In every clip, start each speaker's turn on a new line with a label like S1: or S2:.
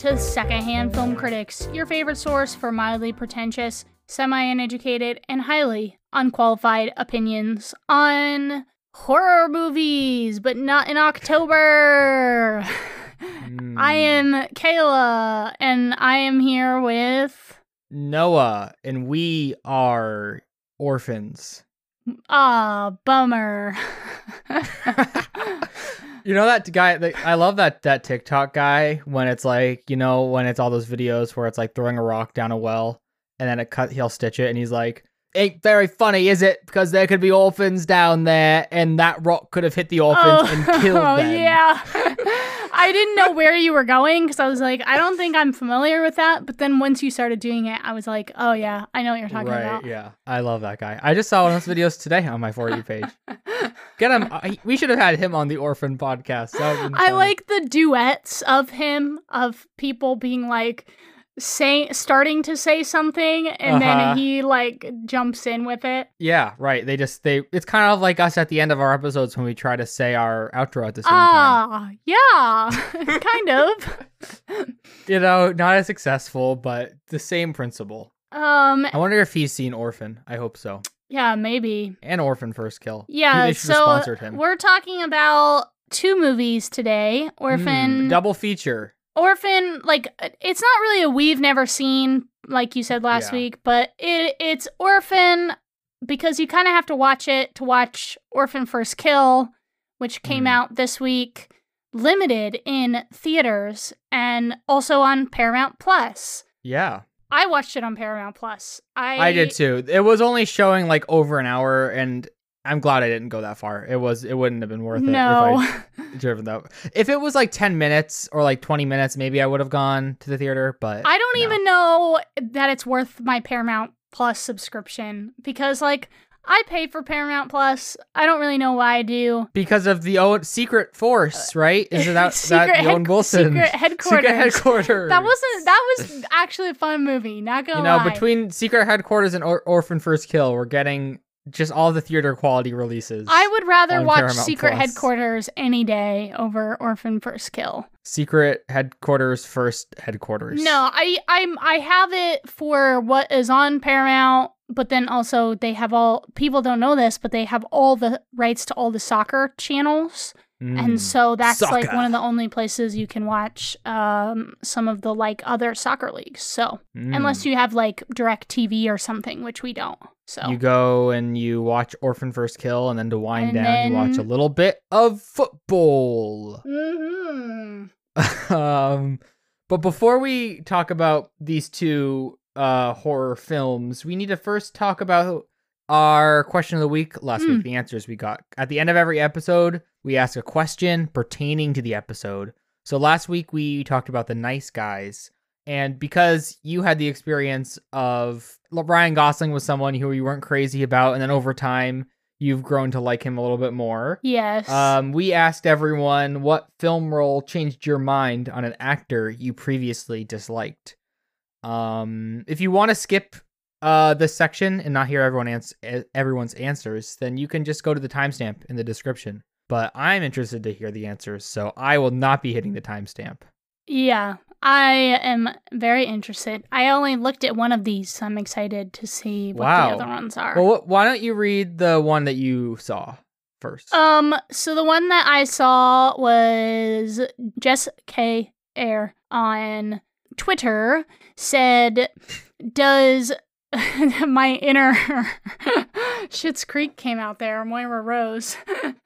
S1: to Secondhand Film Critics, your favorite source for mildly pretentious, semi uneducated, and highly unqualified opinions on horror movies, but not in October. I am Kayla, and I am here with.
S2: Noah, and we are orphans.
S1: Ah, bummer.
S2: You know that guy? That, I love that that TikTok guy when it's like you know when it's all those videos where it's like throwing a rock down a well and then it cut he'll stitch it and he's like, "Ain't very funny, is it? Because there could be orphans down there and that rock could have hit the orphans and oh. killed
S1: oh,
S2: them."
S1: yeah. I didn't know where you were going because I was like, I don't think I'm familiar with that. But then once you started doing it, I was like, oh, yeah, I know what you're talking
S2: right?
S1: about.
S2: Yeah, I love that guy. I just saw one of those videos today on my for you page. Get him. Uh, we should have had him on the Orphan podcast. That would've been
S1: I like the duets of him, of people being like, say starting to say something and
S2: Uh-huh.
S1: then he like jumps in with it.
S2: Yeah, right. They just they. It's kind of like us at the end of our episodes when we try to say our outro at the same time.
S1: Ah, yeah, kind of.
S2: You know, not as successful, but the same principle.
S1: Um,
S2: I wonder if he's seen Orphan. I hope so.
S1: yeah, maybe.
S2: And Orphan First Kill.
S1: Yeah, so we're talking about two movies today. Orphan,
S2: Mm, double feature.
S1: Orphan, like it's not really a we've never seen, like you said last
S2: Yeah.
S1: week, but it it's Orphan because you kind of have to watch it to watch Orphan First Kill, which came
S2: Mm.
S1: out this week, limited in theaters and also on Paramount Plus.
S2: Yeah,
S1: I watched it on Paramount Plus. I
S2: I did too. It was only showing like over an hour, and I'm glad I didn't go that far. It was. It wouldn't have been worth
S1: No.
S2: it if I driven that. If it was like 10 minutes or like 20 minutes, maybe I would have gone to the theater. But
S1: I don't
S2: no.
S1: even know that it's worth my Paramount Plus subscription because, like, I pay for Paramount Plus. I don't really know why I do.
S2: because of the own secret force, uh, right? Is it that
S1: Secret
S2: that Owen
S1: head-
S2: Wilson
S1: secret headquarters.
S2: Secret headquarters.
S1: That wasn't. That was actually a fun movie. Not gonna
S2: you know
S1: lie.
S2: between Secret Headquarters and or- Orphan First Kill, we're getting just all the theater quality releases.
S1: I would rather watch
S2: Paramount
S1: Secret
S2: Plus.
S1: Headquarters any day over Orphan First Kill.
S2: Secret Headquarters First Headquarters.
S1: No, I I'm I have it for what is on Paramount, but then also they have all people don't know this, but they have all the rights to all the soccer channels.
S2: Mm.
S1: and so that's like one of the only places you can watch um, some of the like other soccer leagues so
S2: Mm.
S1: unless you have like direct tv or something which we don't so
S2: You go and you watch Orphan First Kill, and then to wind
S1: And
S2: down, you watch a little bit of football.
S1: mm-hmm.
S2: um, but before we talk about these two uh, horror films, we need to first talk about our question of the week last
S1: Hmm.
S2: week, the answers we got. At the end of every episode, we ask a question pertaining to the episode. So last week we talked about the nice guys. And because you had the experience of Ryan Gosling was someone who you weren't crazy about, and then over time you've grown to like him a little bit more.
S1: yes
S2: Um, we asked everyone what film role changed your mind on an actor you previously disliked. Um, if you want to skip uh this section and not hear everyone ans- everyone's answers, then you can just go to the timestamp in the description. But I'm interested to hear the answers, so I will not be hitting the timestamp.
S1: yeah i am very interested i only looked at one of these so i'm excited to see what
S2: Wow.
S1: the other ones are
S2: Well, wh- why don't you read the one that you saw first?
S1: Um, so the one that I saw was Jess K. Air on Twitter said, Does my inner Schitt's Creek came out there, Moira Rose.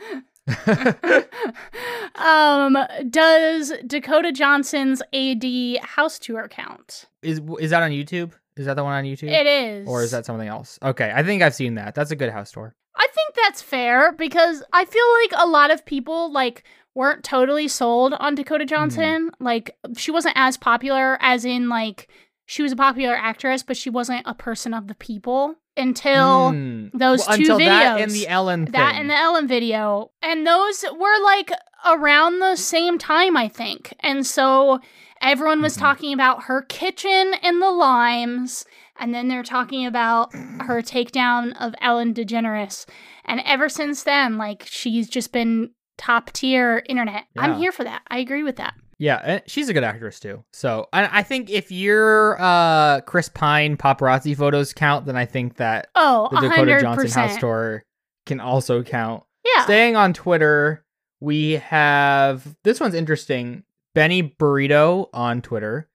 S1: um, does Dakota Johnson's AD house tour count?
S2: is is that on YouTube? Is that the one on YouTube?
S1: It is.
S2: Or is that something else? Okay, I think I've seen that. That's a good house tour.
S1: I think that's fair because I feel like a lot of people like weren't totally sold on Dakota Johnson. Like she wasn't as popular as in like she was a popular actress, but she wasn't a person of the people until
S2: Hmm.
S1: those
S2: Well,
S1: two
S2: until that and
S1: videos.
S2: the Ellen thing.
S1: that and the Ellen video. And those were like around the same time, I think. And so everyone was
S2: Mhm.
S1: talking about her kitchen and the limes. And then they're talking about her takedown of Ellen DeGeneres. And ever since then, like she's just been top tier internet. I'm here for that. I agree with that.
S2: Yeah, she's a good actress too. So I, I think if your uh, Chris Pine paparazzi photos count, then I think that
S1: Oh,
S2: the Dakota
S1: 100%.
S2: Johnson house tour can also count.
S1: Yeah.
S2: Staying on Twitter, we have this one's interesting. Benny Burrito on Twitter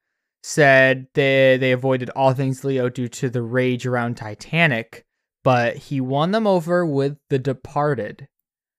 S2: said they they avoided all things Leo due to the rage around Titanic, but he won them over with The Departed,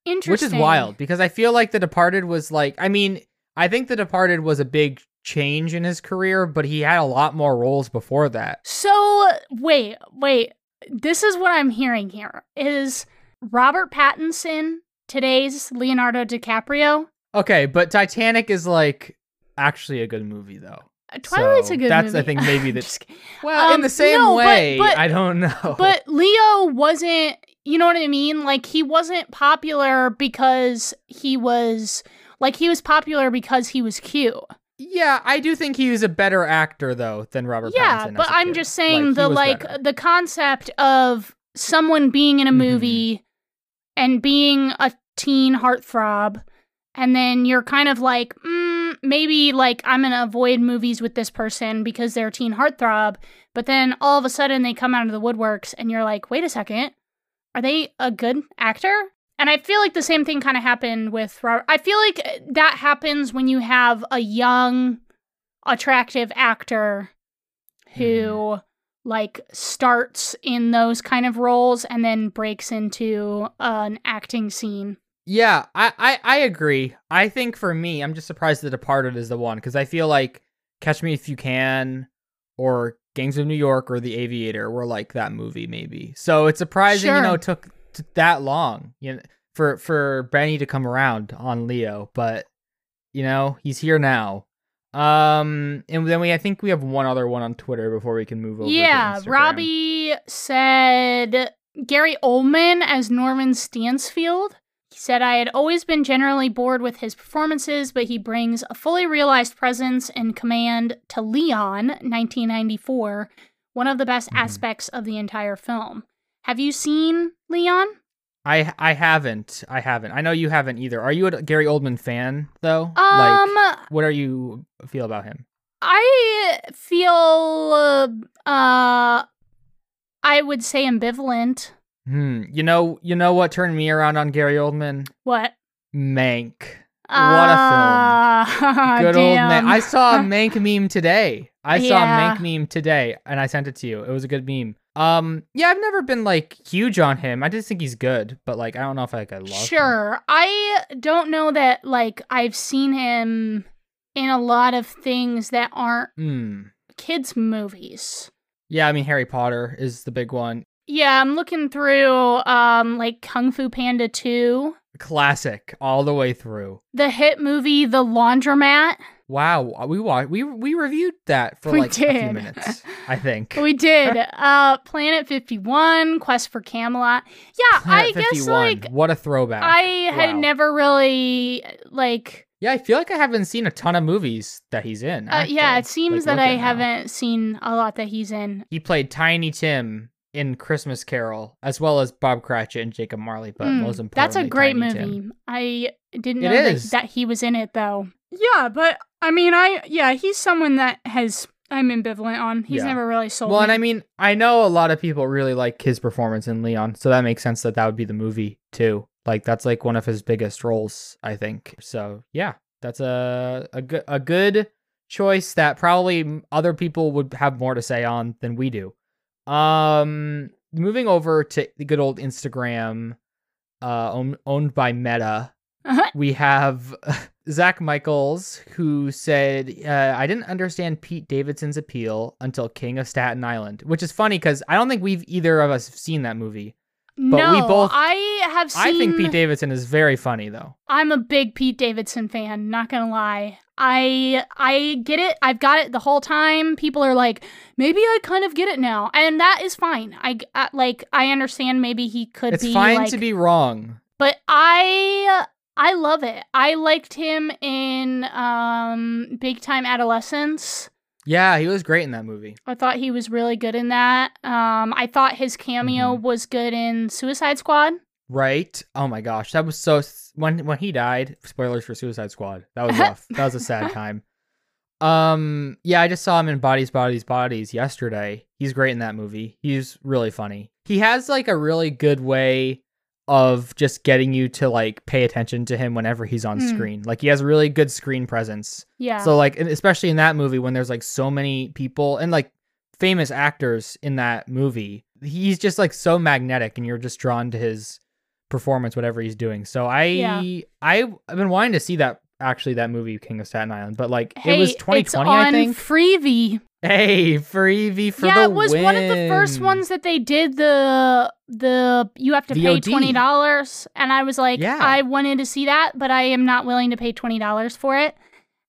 S1: Interesting.
S2: which is wild because I feel like The Departed was like I mean, I think The Departed was a big change in his career, but he had a lot more roles before that.
S1: So wait, wait. This is what I'm hearing here. Is Robert Pattinson today's Leonardo DiCaprio?
S2: Okay, but Titanic is like actually a good movie though.
S1: Uh, Twilight's
S2: So
S1: a good movie.
S2: that's,
S1: movie.
S2: I think, maybe the- Well, in
S1: Um,
S2: the same
S1: no, but-
S2: way,
S1: but-
S2: I don't know.
S1: But Leo wasn't, you know what I mean? Like he wasn't popular because he was like he was popular because he was cute.
S2: yeah, I do think he was a better actor though than Robert
S1: yeah,
S2: Pattinson.
S1: but I'm
S2: kid.
S1: just saying
S2: he
S1: the like
S2: better.
S1: the concept of someone being in a
S2: Mhm.
S1: movie and being a teen heartthrob and then you're kind of like mm, maybe like i'm gonna avoid movies with this person because they're a teen heartthrob but then all of a sudden they come out of the woodworks and you're like wait a second are they a good actor and i feel like the same thing kind of happened with robert i feel like that happens when you have a young attractive actor who mm-hmm. like starts in those kind of roles and then breaks into an acting scene.
S2: Yeah, I, I I agree. I think for me, I'm just surprised The Departed is the one because I feel like Catch Me If You Can or Gangs of New York or The Aviator were like that movie maybe. So it's surprising, you know, it took that long, you know, for for Benny to come around on Leo, but you know, he's here now. Um, and then we I think we have one other one on Twitter before we can move over.
S1: Yeah. Robbie said Gary Oldman as Norman Stansfield. He said, I had always been generally bored with his performances, but he brings a fully realized presence and command to Leon, 1994, one of the best
S2: Mhm.
S1: aspects of the entire film. Have you seen Leon?
S2: I I haven't. I haven't. I know you haven't either. Are you a Gary Oldman fan though?
S1: Um,
S2: like what are you feel about him?
S1: I feel uh, uh I would say ambivalent.
S2: Hmm. You know, you know what turned me around on Gary Oldman?
S1: What?
S2: Mank. What
S1: a film.
S2: Good old Mank.
S1: damn.
S2: I saw a Mank meme today. I saw a Mank meme today, and I sent it to you. It was a good meme. Um, yeah, I've never been like huge on him. I just think he's good, but like I don't know if like I love. him.
S1: Sure. I don't know that like I've seen him in a lot of things that aren't
S2: Hmm.
S1: kids movies.
S2: Yeah, I mean Harry Potter is the big one.
S1: Yeah, I'm looking through um like Kung Fu Panda 2,
S2: Classic all the way through.
S1: the hit movie The Laundromat.
S2: Wow, we wa- we we reviewed that for
S1: We
S2: like a few
S1: did.
S2: minutes. I think.
S1: We did. uh Planet 51, Quest for Camelot. Yeah, I
S2: Planet
S1: guess like
S2: what a throwback.
S1: I had never really like
S2: yeah, I feel like I haven't seen a ton of movies that he's in.
S1: uh, yeah, it seems
S2: Like,
S1: that I
S2: now.
S1: haven't seen a lot that he's in.
S2: He played Tiny Tim in Christmas Carol, as well as Bob Cratchit and Jacob Marley. But
S1: Hmm,
S2: most importantly,
S1: That's a great
S2: Tiny
S1: movie.
S2: Tim.
S1: I didn't know that, that he was in it though. Yeah, but I mean, I yeah, he's someone that has I'm ambivalent on. He's
S2: Yeah.
S1: never really sold
S2: Well,
S1: me.
S2: and I mean, I know a lot of people really like his performance in Leon, so that makes sense that that would be the movie too. Like that's like one of his biggest roles, I think. So yeah, that's a a good a good choice that probably other people would have more to say on than we do. Um, moving over to the good old Instagram, uh, own, owned by Meta.
S1: Uh-huh.
S2: We have Zach Michaels, who said, uh, I didn't understand Pete Davidson's appeal until King of Staten Island, which is funny because I don't think we've either of us seen that movie. but
S1: no,
S2: we both-
S1: I have seen.
S2: I think Pete Davidson is very funny, though.
S1: I'm a big Pete Davidson fan. Not gonna lie. I I get it. I've got it the whole time. People are like, maybe I kind of get it now, and that is fine. I, I like I understand. Maybe he could
S2: It's
S1: be
S2: fine
S1: like,
S2: to be wrong.
S1: but I I love it. I liked him in um Big Time Adolescence.
S2: Yeah, he was great in that movie.
S1: I thought he was really good in that. Um I thought his cameo
S2: Mhm.
S1: was good in Suicide Squad.
S2: Right? Oh my gosh, that was so. When when he died, spoilers for Suicide Squad. That was rough. that was a sad time. Um, yeah, I just saw him in Bodies, Bodies, Bodies yesterday. He's great in that movie. He's really funny. He has like a really good way of just getting you to like pay attention to him whenever he's on
S1: Hmm.
S2: screen. Like he has a really good screen presence.
S1: Yeah.
S2: So like, especially in that movie when there's like so many people and like famous actors in that movie, he's just like so magnetic, and you're just drawn to his performance, whatever he's doing. So I,
S1: Yeah.
S2: I, I've been wanting to see that actually that movie King of Staten Island, but like
S1: hey,
S2: it was
S1: it's
S2: 2020,
S1: on
S2: I think.
S1: Freevee.
S2: Hey, Freebie for
S1: yeah,
S2: the
S1: it was one of the first ones that they did the the you have to pay twenty dollars, and I was like,
S2: Yeah.
S1: I wanted to see that, but I am not willing to pay twenty dollars for it.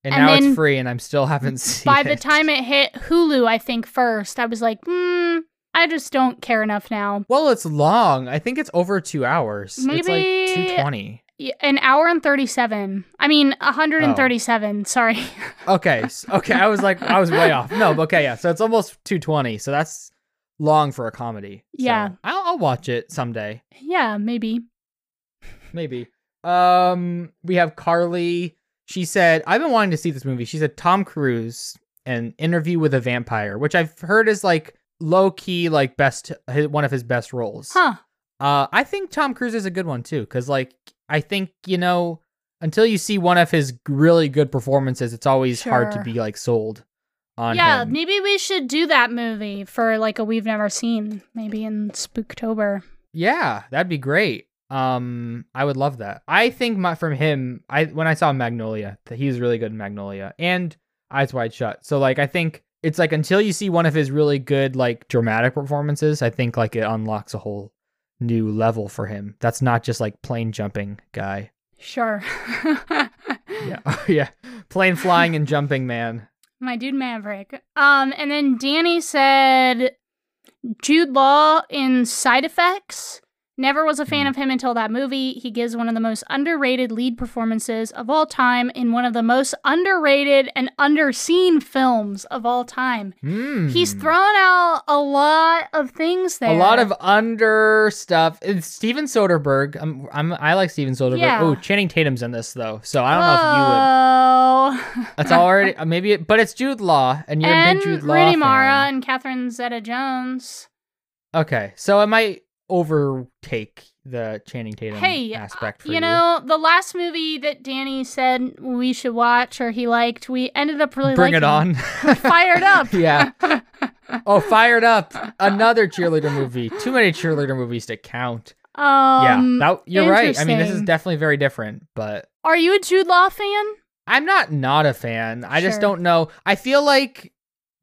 S2: and,
S1: and
S2: now it's free, and I'm still haven't seen
S1: By
S2: it.
S1: the time it hit Hulu, I think first, I was like, hmm, I just don't care enough now.
S2: well, it's long. I think it's over two hours. it's
S1: Maybe-
S2: like two twenty.
S1: An hour and thirty-seven. I mean, hundred and thirty-seven. Sorry.
S2: Okay, okay. I was like, I was way off. No, but okay, yeah. So it's almost two twenty. So that's long for a comedy. So
S1: Yeah.
S2: I'll, I'll watch it someday,
S1: yeah, maybe.
S2: maybe. Um, we have Carly. She said, "I've been wanting to see this movie." She said, "Tom Cruise and Interview with a Vampire," which I've heard is like low key, like best his, one of his best roles.
S1: Huh.
S2: Uh, I think Tom Cruise is a good one too, because like I think you know until you see one of his really good performances, it's always hard to be like sold on
S1: yeah,
S2: him.
S1: maybe we should do that movie for like a we've never seen, maybe in Spooktober.
S2: Yeah, that'd be great. Um, I would love that. I think my, from him, I when I saw Magnolia, that he was really good in Magnolia and Eyes Wide Shut. So like, I think it's like until you see one of his really good like dramatic performances, I think like it unlocks a whole new level for him. That's not just like plane jumping guy.
S1: Sure.
S2: Yeah, yeah, plane flying and jumping man.
S1: My dude Maverick. Um, and then Danny said Jude Law in Side Effects. Never was a fan
S2: Hmm.
S1: of him until that movie. He gives one of the most underrated lead performances of all time in one of the most underrated and underseen films of all time.
S2: Hmm.
S1: He's thrown out a lot of things there.
S2: a lot of under stuff. It's Steven Soderbergh. I'm, I'm I like Steven Soderbergh.
S1: Yeah.
S2: Oh, Channing Tatum's in this though, so I don't know if you would.
S1: Oh.
S2: That's already maybe, it, but it's Jude Law, and you're a
S1: and
S2: big Jude Law
S1: Rooney. Mara and Catherine Zeta-Jones.
S2: Okay, so it might overtake the Channing Tatum
S1: Hey,
S2: aspect for
S1: you
S2: you.
S1: know, the last movie that Danny said we should watch or he liked, we ended up really
S2: Bring it on.
S1: Fired up.
S2: yeah. Oh, fired up! Another cheerleader movie. Too many cheerleader movies to count.
S1: um,
S2: yeah, that, you're right. I mean, this is definitely very different, but
S1: Are you a Jude Law fan?
S2: I'm not not a fan. I just don't know. I feel like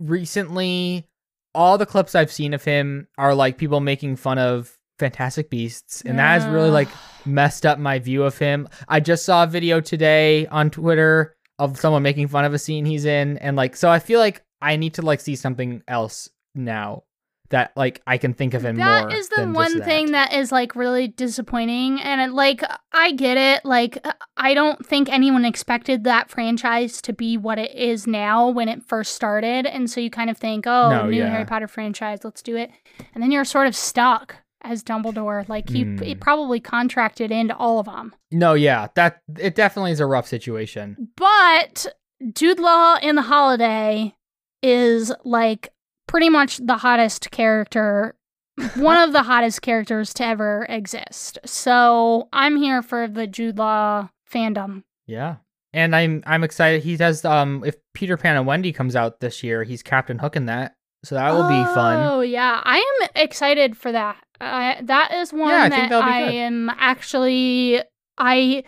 S2: recently all the clips I've seen of him are like people making fun of Fantastic Beasts, and that has really like messed up my view of him. I just saw a video today on Twitter of someone making fun of a scene he's in, and like so I feel like I need to like see something else now that like I can think of him more.
S1: That is the one
S2: just
S1: thing
S2: that.
S1: that is like really disappointing. And it, like, I get it. Like, uh, I don't think anyone expected that franchise to be what it is now when it first started. And so you kind of think, oh,
S2: No,
S1: new
S2: yeah.
S1: Harry Potter franchise, let's do it. And then you're sort of stuck as Dumbledore. Like, he,
S2: Hmm.
S1: he probably contracted into all of them.
S2: No, yeah, that it definitely is a rough situation.
S1: But Jude Law in The Holiday is like pretty much the hottest character, one of the hottest characters to ever exist. So I'm here for the Jude Law fandom.
S2: Yeah. And I'm I'm excited. He does um if Peter Pan and Wendy comes out this year, he's Captain Hook in that. So that will be fun.
S1: Oh yeah, I am excited for that. Uh, that is one
S2: Yeah, I
S1: that I
S2: good.
S1: am actually I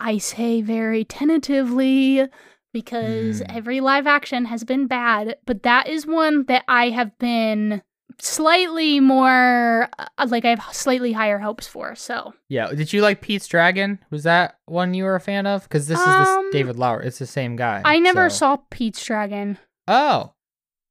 S1: I say very tentatively because
S2: Hmm.
S1: every live action has been bad, but that is one that I have been slightly more uh, like I have slightly higher hopes for. So
S2: Yeah. Did you like Pete's Dragon? Was that one you were a fan of? Because this is
S1: Um,
S2: this David Lowery. It's the same guy.
S1: I never
S2: so-
S1: saw Pete's Dragon.
S2: Oh.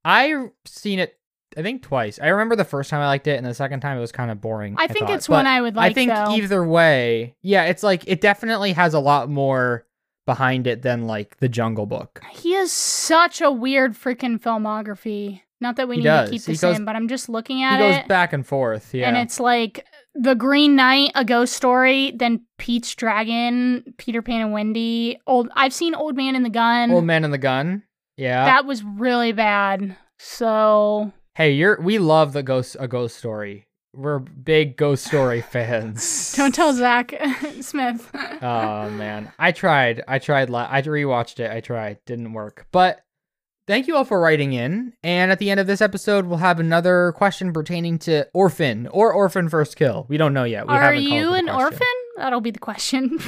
S2: I seen it I think twice. I remember the first time I liked it and the second time it was kind of boring.
S1: I think
S2: thought.
S1: it's
S2: But
S1: one I would like.
S2: I think
S1: though.
S2: either way, yeah, it's like it definitely has a lot more behind it than like the Jungle Book.
S1: He has such a weird freaking filmography. Not that we
S2: He
S1: need
S2: does.
S1: to keep
S2: He
S1: this
S2: goes-
S1: in, but I'm just looking at it.
S2: He goes
S1: it.
S2: back and forth, yeah.
S1: And it's like The Green Knight, A Ghost Story, then Pete's Dragon, Peter Pan and Wendy. Old I've seen Old Man in the Gun.
S2: Old Man and the Gun. Yeah.
S1: That was really bad. So
S2: hey, you're we love the ghost a ghost story. We're big ghost story fans.
S1: don't tell Zach Smith.
S2: oh man, I tried. I tried. La- I rewatched it. I tried. Didn't work. But thank you all for writing in. And at the end of this episode, we'll have another question pertaining to orphan or orphan first kill. We don't know yet. We
S1: Are
S2: haven't
S1: you an
S2: question.
S1: orphan? That'll be the question.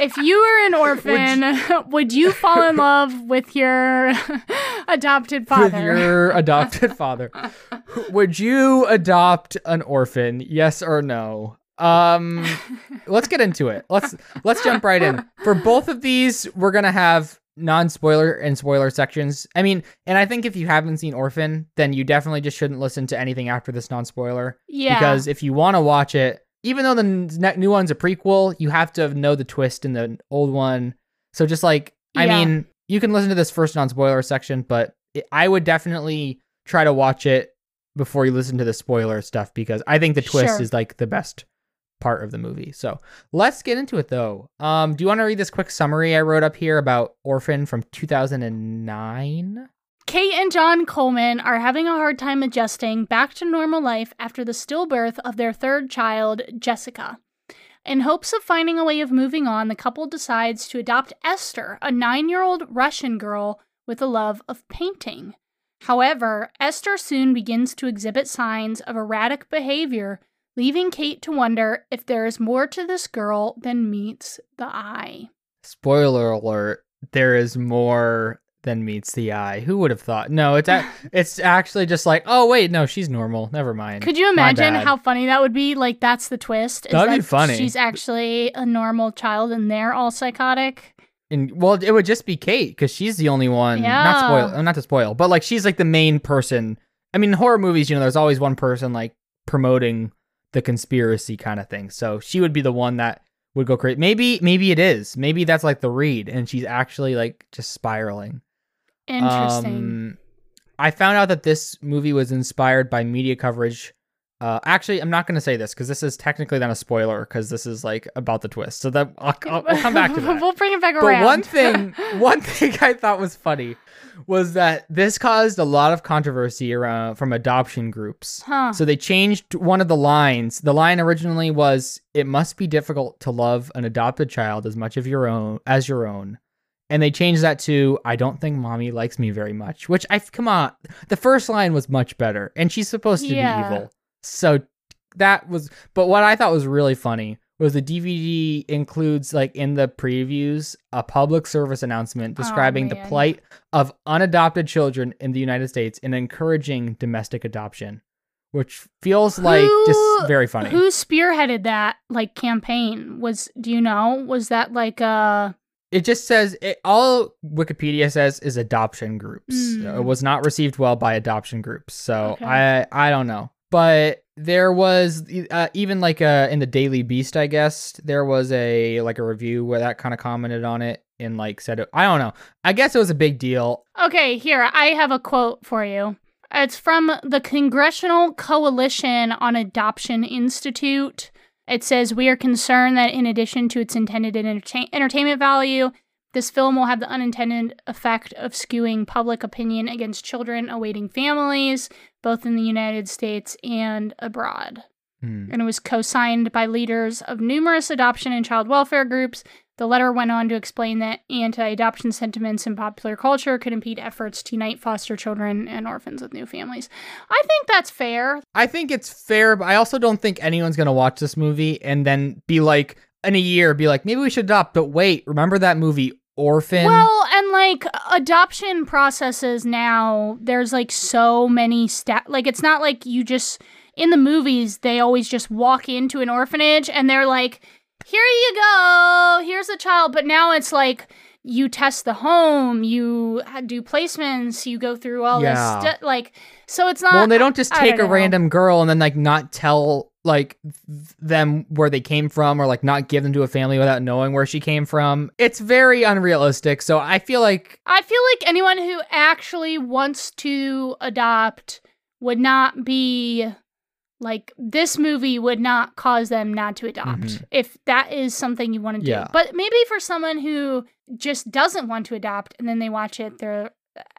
S1: If you were an orphan, would you, fall in love with your adopted father?
S2: With your adopted father. Would you adopt an orphan? Yes or no? Um let's get into it. Let's let's jump right in. For both of these, we're going to have non-spoiler and spoiler sections. I mean, and I think if you haven't seen Orphan, then you definitely just shouldn't listen to anything after this non-spoiler
S1: yeah.
S2: because if you want to watch it, even though the new one's a prequel, you have to know the twist in the old one. So just like, I
S1: Yeah.
S2: mean, you can listen to this first non-spoiler section, but it, I would definitely try to watch it before you listen to the spoiler stuff because I think the twist
S1: Sure.
S2: is like the best part of the movie. So let's get into it though. Um, do you want to read this quick summary I wrote up here about Orphan from 2009?
S1: Kate and John Coleman are having a hard time adjusting back to normal life after the stillbirth of their third child, Jessica. In hopes of finding a way of moving on, the couple decides to adopt Esther, a nine year old Russian girl with a love of painting. However, Esther soon begins to exhibit signs of erratic behavior, leaving Kate to wonder if there is more to this girl than meets the eye.
S2: Spoiler alert, there is more than meets the eye. Who would have thought? No, it's a- it's actually just like, oh wait, no, she's normal. Never mind.
S1: Could you imagine how funny that would be? Like that's the twist. is
S2: That'd be funny.
S1: She's actually a normal child and they're all psychotic.
S2: And well, it would just be Kate because she's the only one.
S1: Yeah.
S2: Not spoil, not to spoil, but like she's like the main person. I mean, in horror movies, you know, there's always one person like promoting the conspiracy kind of thing. So she would be the one that would go crazy. Maybe, maybe it is. Maybe that's like the read, and she's actually like just spiraling.
S1: Interesting.
S2: Um, I found out that this movie was inspired by media coverage. Uh, actually, I'm not going to say this because this is technically not a spoiler because this is like about the twist. So that I'll, I'll, I'll come back to that.
S1: we'll bring it back
S2: But
S1: around.
S2: one thing, one thing I thought was funny was that this caused a lot of controversy around from adoption groups.
S1: huh?
S2: So they changed one of the lines. The line originally was, "It must be difficult to love an adopted child as much of your own as your own." And they changed that to, "I don't think mommy likes me very much." Which I come on, the first line was much better, and she's supposed to
S1: Yeah.
S2: be evil. So that was, but what I thought was really funny was the DVD includes like in the previews a public service announcement
S1: Oh,
S2: describing the plight of unadopted children in the United States and encouraging domestic adoption, which feels like just very funny.
S1: Who spearheaded that like campaign? Was do you know? Was that like uh
S2: It just says it, all Wikipedia says is adoption groups.
S1: Mm.
S2: It was not received well by adoption groups. So
S1: Okay.
S2: I I don't know. But there was uh, even like uh, in the Daily Beast, I guess there was a like a review where that kind of commented on it and like said it, I don't know. I guess it was a big deal.
S1: Okay, here, I have a quote for you. It's from the Congressional Coalition on Adoption Institute. It says, We are concerned that in addition to its intended entertain- entertainment value, this film will have the unintended effect of skewing public opinion against children awaiting families, both in the United States and abroad.
S2: Hmm.
S1: And it was co signed by leaders of numerous adoption and child welfare groups. The letter went on to explain that anti adoption sentiments in popular culture could impede efforts to unite foster children and orphans with new families. I think that's fair.
S2: I think it's fair, but I also don't think anyone's gonna watch this movie and then be like in a year be like maybe we should adopt. But wait, remember that movie Orphan?
S1: Well, and like adoption processes now, there's like so many steps. Like, it's not like you just, in the movies, they always just walk into an orphanage and they're like, here you go, here's a child. But now it's like, you test the home, you do placements, you go through all
S2: Yeah.
S1: this stuff. Like, so it's not.
S2: well, they don't just take
S1: don't
S2: a
S1: know.
S2: random girl and then like not tell like th- them where they came from or like not give them to a family without knowing where she came from. It's very unrealistic. So I feel like
S1: I feel like anyone who actually wants to adopt would not be like this movie would not cause them not to adopt
S2: Mhm.
S1: if that is something you want to do.
S2: Yeah.
S1: But maybe for someone who just doesn't want to adopt and then they watch it, they're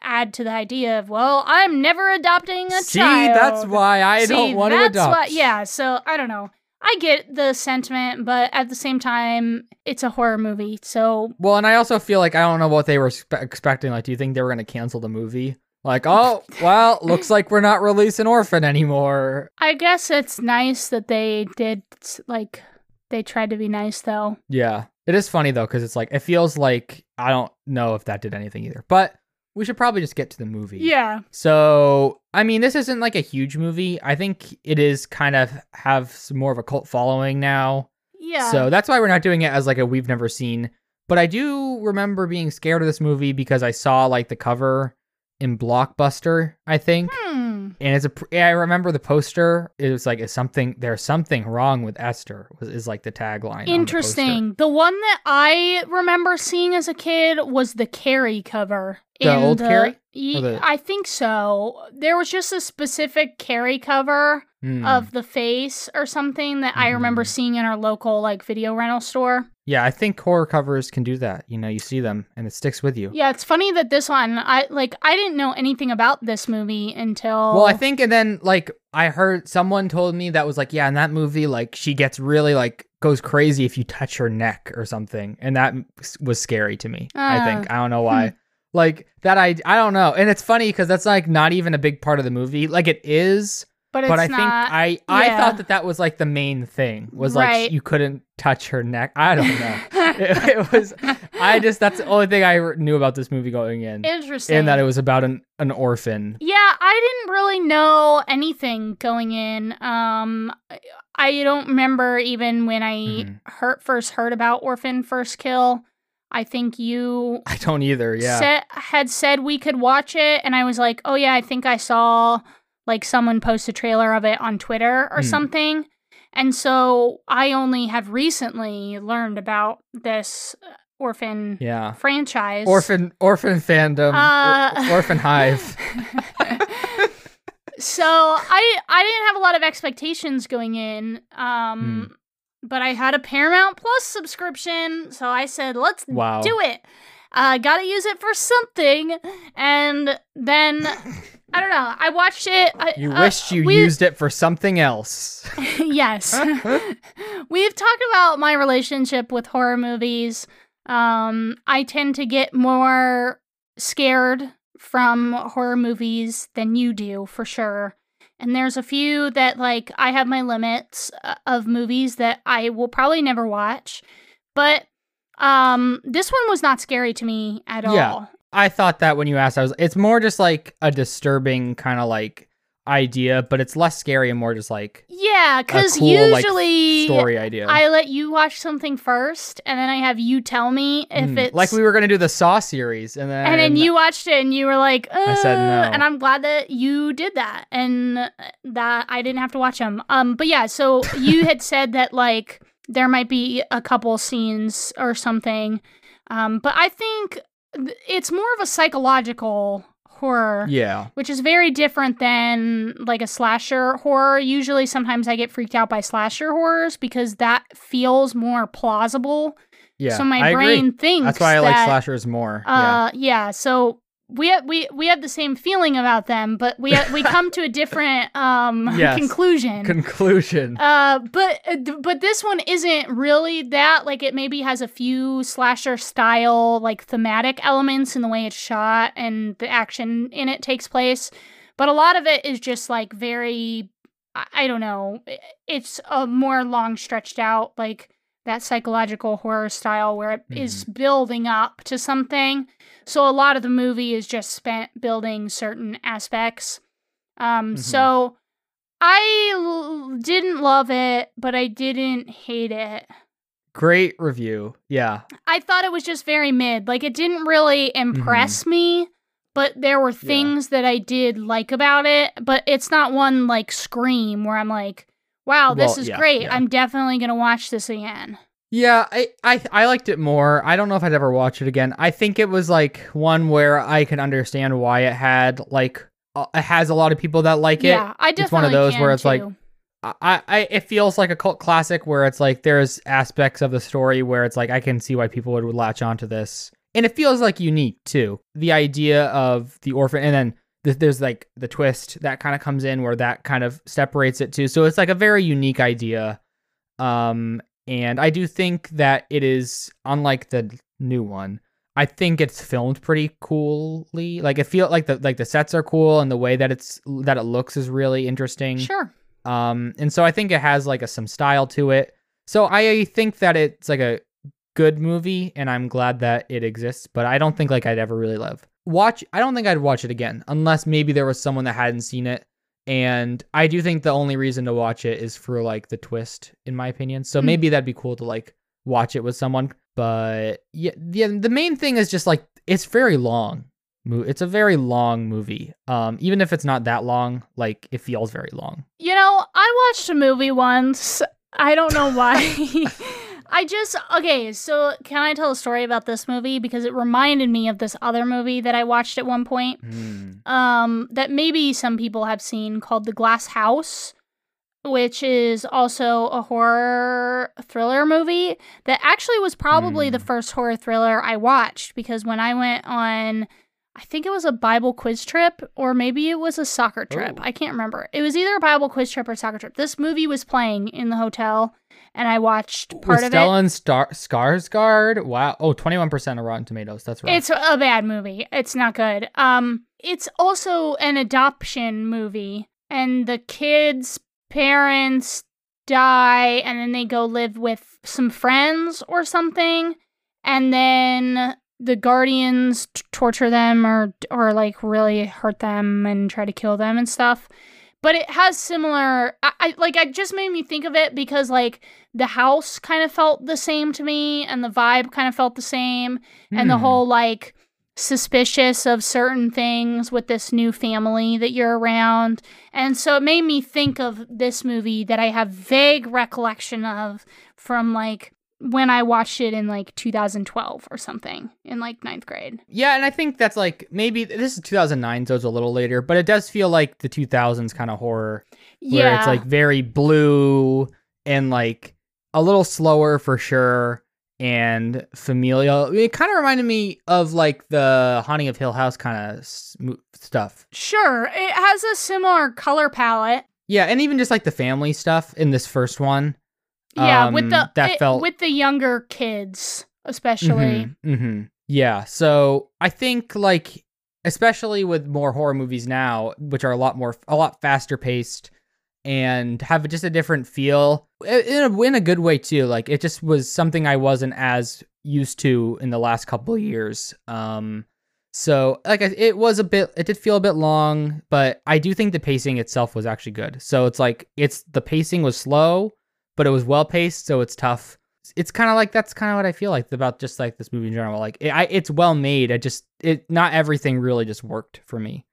S1: add to the idea of, well, I'm never adopting a
S2: See,
S1: child.
S2: that's why I
S1: See,
S2: don't want to
S1: that's
S2: adopt.
S1: why- yeah, so I don't know. I get the sentiment, but at the same time, it's a horror movie. So
S2: Well, and I also feel like I don't know what they were spe- expecting. Like, do you think they were going to cancel the movie? Like, oh, well, looks like we're not releasing Orphan anymore.
S1: I guess it's nice that they did, like, they tried to be nice, though.
S2: Yeah. It is funny, though, because it's like, it feels like I don't know if that did anything either. But we should probably just get to the movie.
S1: Yeah.
S2: So, I mean, this isn't like a huge movie. I think it is kind of have some more of a cult following now.
S1: Yeah.
S2: So that's why we're not doing it as like a we've never seen. But I do remember being scared of this movie because I saw like the cover in Blockbuster, I think.
S1: Hmm.
S2: And it's a yeah, I remember the poster. It was like is something there's something wrong with Esther was is like the tagline. on the.
S1: Interesting. The, one that I remember seeing as a kid was the Carrie cover.
S2: The old Carrie?
S1: Ye-
S2: the-
S1: I think so. There was just a specific Carrie cover
S2: Hmm.
S1: of the face or something that I remember
S2: Mhm.
S1: seeing in our local like video rental store.
S2: Yeah, I think horror covers can do that. You know, you see them and it sticks with you.
S1: Yeah, it's funny that this one I like I didn't know anything about this movie until
S2: Well, I think, and then like I heard someone told me that was like, yeah, in that movie, like she gets really like goes crazy if you touch her neck or something, and that was scary to me. I think
S1: Ah.
S2: I don't know why. Like that, I I don't know, and it's funny because that's like not even a big part of the movie. Like it is,
S1: but it's
S2: but I
S1: not
S2: think I I thought that that was like the main thing was
S1: Right.
S2: like you couldn't touch her neck. I don't know. it, it was. I just that's the only thing I knew about this movie going in,
S1: interesting.
S2: and that it was about an an orphan.
S1: Yeah, I didn't really know anything going in. Um I don't remember even when I
S2: Mhm.
S1: heard, first heard about Orphan First Kill. I think you
S2: I don't either. Yeah.
S1: said, had said we could watch it and I was like, "Oh yeah, I think I saw like someone post a trailer of it on Twitter or
S2: Hmm.
S1: something." And so I only have recently learned about this uh, Orphan
S2: yeah.
S1: franchise.
S2: Orphan orphan fandom.
S1: Uh,
S2: or- orphan hive.
S1: so I I didn't have a lot of expectations going in. Um but I had a Paramount Plus subscription, so I said, "Let's
S2: Wow.
S1: do it." Uh got to use it for something. And then I don't know. I watched it. I,
S2: You
S1: uh,
S2: wished you
S1: we-
S2: used it for something else.
S1: yes. We've talked about my relationship with horror movies. Um, I tend to get more scared from horror movies than you do, for sure. And there's a few that, like, I have my limits uh, of movies that I will probably never watch. But um, this one was not scary to me at
S2: Yeah.
S1: all.
S2: I thought that when you asked, I was. It's more just like a disturbing kind of like idea, but it's less scary and more just like
S1: Yeah, because
S2: cool like
S1: usually
S2: story idea.
S1: I let you watch something first, and then I have you tell me if
S2: Mm,
S1: it's
S2: like we were gonna do the Saw series, and then
S1: and then you watched it and you were like, uh,
S2: said no.
S1: and I'm glad that you did that and that I didn't have to watch them. Um, but yeah, so you had said that like there might be a couple scenes or something, um, but I think th- it's more of a psychological horror
S2: Yeah.
S1: which is very different than like a slasher horror. Usually, sometimes I get freaked out by slasher horrors because that feels more plausible.
S2: Yeah.
S1: so my
S2: I
S1: brain
S2: agree.
S1: thinks
S2: That's why I like slashers more. yeah.
S1: Uh, yeah. So we have, we we have the same feeling about them, but we we come to a different um
S2: Yes.
S1: conclusion.
S2: Conclusion.
S1: Uh, but uh, but this one isn't really that. Like, it maybe has a few slasher style, like thematic elements in the way it's shot and the action in it takes place. But a lot of it is just like very, I, I don't know. It's a more long stretched out, like that psychological horror style where it is building up to something. So a lot of the movie is just spent building certain aspects. Um,
S2: Mhm.
S1: so I l- didn't love it, but I didn't hate it.
S2: Great review. Yeah.
S1: I thought it was just very mid. Like it didn't really impress me, but there were
S2: Yeah.
S1: things that I did like about it, but it's not one like Scream where I'm like, "Wow, this
S2: Well,
S1: is
S2: yeah,
S1: great.
S2: yeah.
S1: I'm definitely going to watch this again."
S2: Yeah, I, I I liked it more. I don't know if I'd ever watch it again. I think it was like one where I can understand why it had like uh, it has a lot of people that like it.
S1: yeah, I definitely
S2: it's one of those where it's like. I, I it feels like a cult classic where it's like there's aspects of the story where it's like I can see why people would latch onto this, and it feels like unique too. The idea of the orphan, and then th- there's like the twist that kind of comes in where that kind of separates it too. So it's like a very unique idea. Um, and I do think that it is unlike the new one. I think it's filmed pretty coolly. Like it feel like the like the sets are cool and the way that it's that it looks is really interesting.
S1: Sure.
S2: Um, and so I think it has like a some style to it. So I think that it's like a good movie, and I'm glad that it exists. But I don't think like I'd ever really love watch. I don't think I'd watch it again unless maybe there was someone that hadn't seen it. And I do think the only reason to watch it is for like the twist, in my opinion. So
S1: Hmm.
S2: maybe that'd be cool to like watch it with someone. But yeah, yeah. The main thing is just like it's very long. It's a very long movie. Um, even if it's not that long, like it feels very long.
S1: You know, I watched a movie once. I don't know why. I just okay, so can I tell a story about this movie because it reminded me of this other movie that I watched at one point. Um that maybe some people have seen called The Glass House, which is also a horror thriller movie that actually was probably the
S2: Hmm.
S1: first horror thriller I watched because when I went on I think it was a Bible quiz trip, or maybe it was a soccer trip.
S2: Oh.
S1: I can't remember. It was either a Bible quiz trip or soccer trip. This movie was playing in the hotel, and I watched part
S2: With
S1: of
S2: Stellan Star- Skarsgård. Wow. Oh, 21% of Rotten Tomatoes. That's right.
S1: It's a bad movie. It's not good. Um, it's also an adoption movie, and the kids' parents die, and then they go live with some friends or something, and then the guardians t- torture them or or like really hurt them and try to kill them and stuff but it has similar I, I like it just made me think of it because like the house kind of felt the same to me and the vibe kind of felt the same and the
S2: Hmm.
S1: whole like suspicious of certain things with this new family that you're around and so it made me think of this movie that i have vague recollection of from like when i watched it in like 2012 or something in like ninth grade
S2: Yeah, and I think that's like maybe this is 2009, so it's a little later, but it does feel like the 2000s kind of horror where
S1: yeah
S2: it's like very blue and like a little slower for sure and familial. It kind of reminded me of like the Haunting of Hill House kind of sm- stuff.
S1: sure it has a similar color palette
S2: Yeah, and even just like the family stuff in this first one.
S1: Yeah
S2: um,
S1: with the
S2: that
S1: it-
S2: felt
S1: with the younger kids especially
S2: hmm Yeah. So I think like especially with more horror movies now, which are a lot more a lot faster paced and have just a different feel in a, in a good way too. Like it just was something I wasn't as used to in the last couple of years. Um so like it was a bit it did feel a bit long, but I do think the pacing itself was actually good. So it's like it's the pacing was slow, but it was well paced, so it's tough it's kind of like that's kind of what I feel like about just like this movie in general. Like it, I, it's well made. I just it not everything really just worked for me.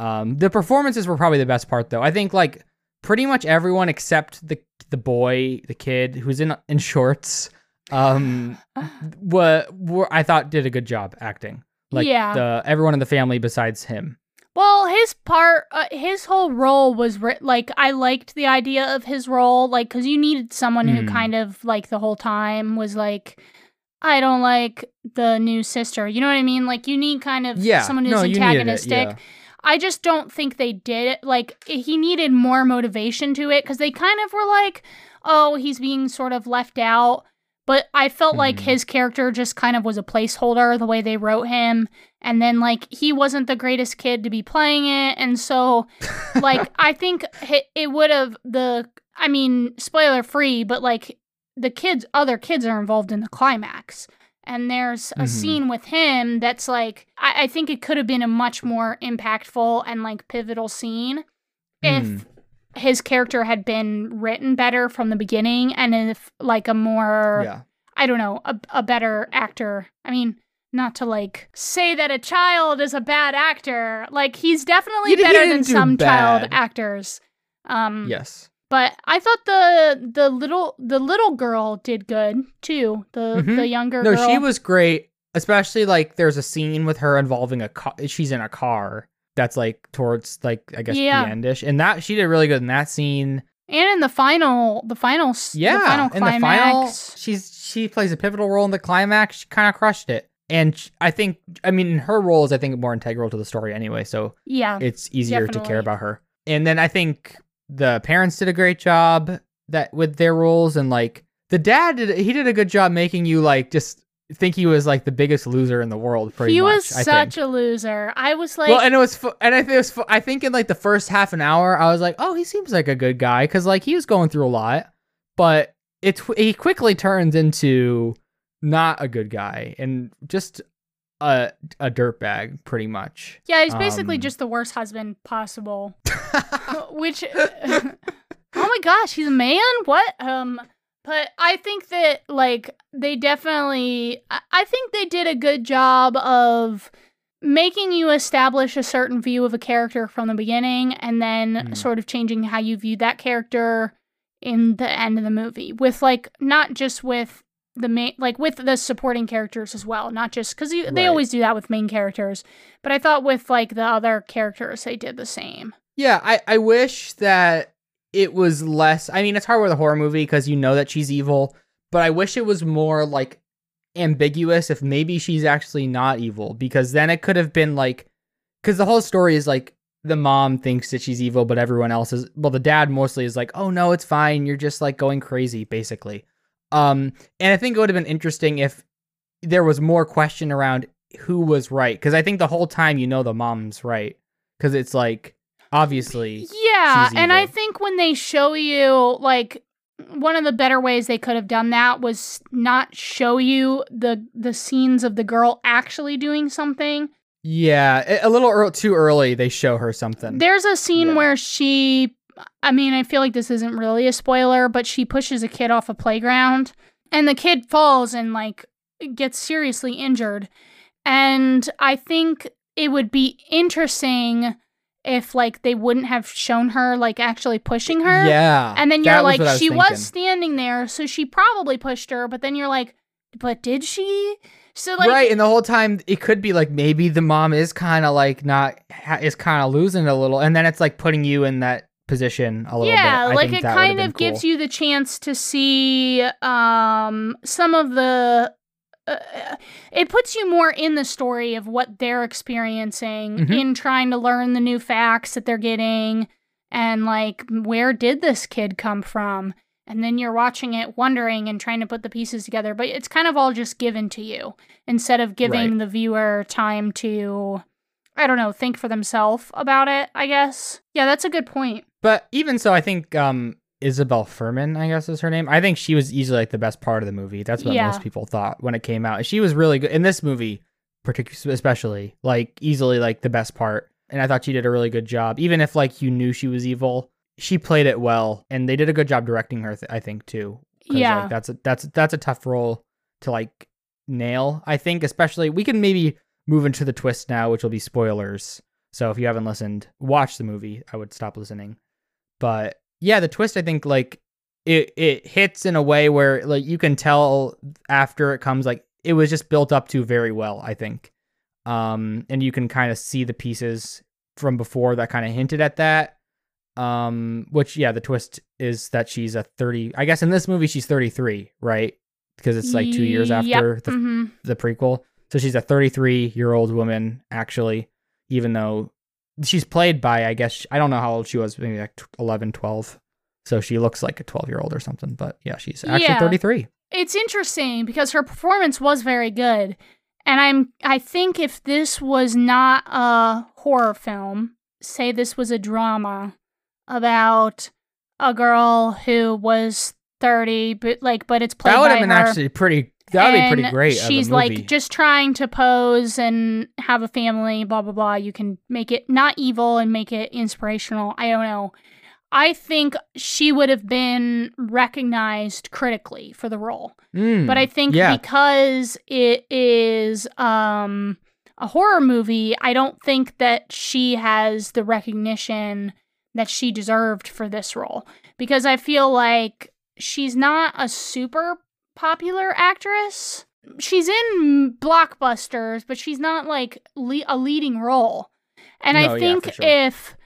S2: Um, the performances were probably the best part though. I think like pretty much everyone except the the boy, the kid who's in in shorts, um, what I thought did a good job acting. Like
S1: Yeah.
S2: the everyone in the family besides him.
S1: Well, his part, uh, his whole role was ri- like I liked the idea of his role, like because you needed someone who
S2: Mm.
S1: kind of like the whole time was like, I don't like the new sister. You know what I mean? Like you need kind of
S2: Yeah,
S1: someone who's
S2: no, it,
S1: antagonistic.
S2: yeah.
S1: I just don't think they did it. Like he needed more motivation to it because they kind of were like, oh, he's being sort of left out. But I felt like
S2: Mhm.
S1: his character just kind of was a placeholder the way they wrote him. And then like he wasn't the greatest kid to be playing it. And so like I think it would have the I mean, spoiler free, but like the kids other kids are involved in the climax. And there's a
S2: Mhm.
S1: scene with him that's like I, I think it could have been a much more impactful and like pivotal scene if
S2: Mm.
S1: his character had been written better from the beginning and if like a more
S2: yeah.
S1: I don't know, a, a better actor. I mean, not to like say that a child is a bad actor. Like he's definitely
S2: He di- he
S1: better than some child actors. Um
S2: Yes.
S1: but I thought the the little the little girl did good too. The
S2: Mhm.
S1: the younger
S2: No,
S1: girl.
S2: she was great. Especially like there's a scene with her involving a car. She's in a car that's like towards like I guess
S1: Yeah.
S2: the endish, and that she did really good in that scene.
S1: And in the final, the final,
S2: Yeah,
S1: the final
S2: in the final, she's she plays a pivotal role in the climax. She kind of crushed it, and I think, I mean, her role is I think more integral to the story anyway. So
S1: yeah,
S2: it's easier to care about her. And then I think the parents did a great job that with their roles, and like the dad did, he did a good job making you like just think he was like the biggest loser in the world. Pretty much.
S1: he
S2: much,
S1: was such a loser. I was like,
S2: well, and it was, fu- and I think it was, fu- I think in like the first half an hour, I was like, oh, he seems like a good guy because like he was going through a lot, but it he quickly turns into not a good guy and just a a dirtbag, pretty much.
S1: yeah, he's basically
S2: um,
S1: just the worst husband possible. Which, oh my gosh, he's a man. What? Um, but I think that like they definitely, I- I think they did a good job of making you establish a certain view of a character from the beginning, and then
S2: Mm.
S1: sort of changing how you view that character in the end of the movie. With like not just with the main like with the supporting characters as well not just because they
S2: Right.
S1: always do that with main characters but i thought with like the other characters they did the same
S2: Yeah, I, I wish that it was less. I mean, it's hard with a horror movie because you know that she's evil, but I wish it was more like ambiguous if maybe she's actually not evil because then it could have been like, because the whole story is like the mom thinks that she's evil, but everyone else is, well, the dad mostly is like, oh no, it's fine. You're just like going crazy, basically. Um, and I think it would have been interesting if there was more question around who was right because I think the whole time you know the mom's right because it's like obviously
S1: yeah and i think when they show you like one of the better ways they could have done that was not show you the the scenes of the girl actually doing something.
S2: Yeah a- little ear too early they show her something.
S1: There's a scene
S2: Yeah.
S1: where she i mean i feel like this isn't really a spoiler but she pushes a kid off a playground and the kid falls and like gets seriously injured. And i think it would be interesting if like they wouldn't have shown her like actually pushing her.
S2: Yeah
S1: and then you're like
S2: I
S1: she
S2: thinking.
S1: was standing there so she probably pushed her but then you're like but did she? So like
S2: right and the whole time it could be like maybe the mom is kind of like not ha- is kind of losing it a little and then it's like putting you in that position a little
S1: yeah
S2: bit I
S1: like it kind of gives
S2: cool.
S1: you the chance to see um some of the uh, it puts you more in the story of what they're experiencing
S2: Mhm.
S1: in trying to learn the new facts that they're getting and like where did this kid come from and then you're watching it wondering and trying to put the pieces together but it's kind of all just given to you instead of giving
S2: Right.
S1: the viewer time to i don't know think for themselves about it i guess yeah that's a good point
S2: But even so, I think um, Isabelle Fuhrman, I guess is her name. I think she was easily like the best part of the movie. That's what
S1: Yeah.
S2: most people thought when it came out. She was really good in this movie, particularly, especially like easily like the best part. And I thought she did a really good job, even if like you knew she was evil. She played it well, and they did a good job directing her. Th- I think too.
S1: Yeah.
S2: like, that's a that's that's a tough role to like nail. I think, especially we can maybe move into the twist now, which will be spoilers. So if you haven't listened, watch the movie. I would stop listening. But yeah, the twist I think like it it hits in a way where like you can tell after it comes like it was just built up to very well, I think. Um and you can kind of see the pieces from before that kind of hinted at that. Um which yeah, the twist is that she's a 30 I guess in this movie she's 33, right? Because it's like 2 years
S1: Yep.
S2: after the
S1: Mhm.
S2: the prequel. So she's a 33 year old woman, actually, even though she's played by, I guess, I don't know how old she was, maybe like 11, 12. So she looks like a 12 year old or something. But yeah, she's actually
S1: Yeah.
S2: 33.
S1: It's interesting because her performance was very good. And I'm I think if this was not a horror film, say this was a drama about a girl who was 30 but like but it's played
S2: That would
S1: by
S2: have been
S1: her.
S2: actually pretty, that would be pretty great.
S1: She's like just trying to pose and have a family, blah blah blah. You can make it not evil and make it inspirational. I don't know. I think she would have been recognized critically for the role.
S2: Mm,
S1: But I think
S2: yeah.
S1: because it is um a horror movie, I don't think that she has the recognition that she deserved for this role because I feel like she's not a super popular actress. She's in blockbusters, but she's not like le- a leading role. And
S2: No,
S1: I think
S2: for sure.
S1: if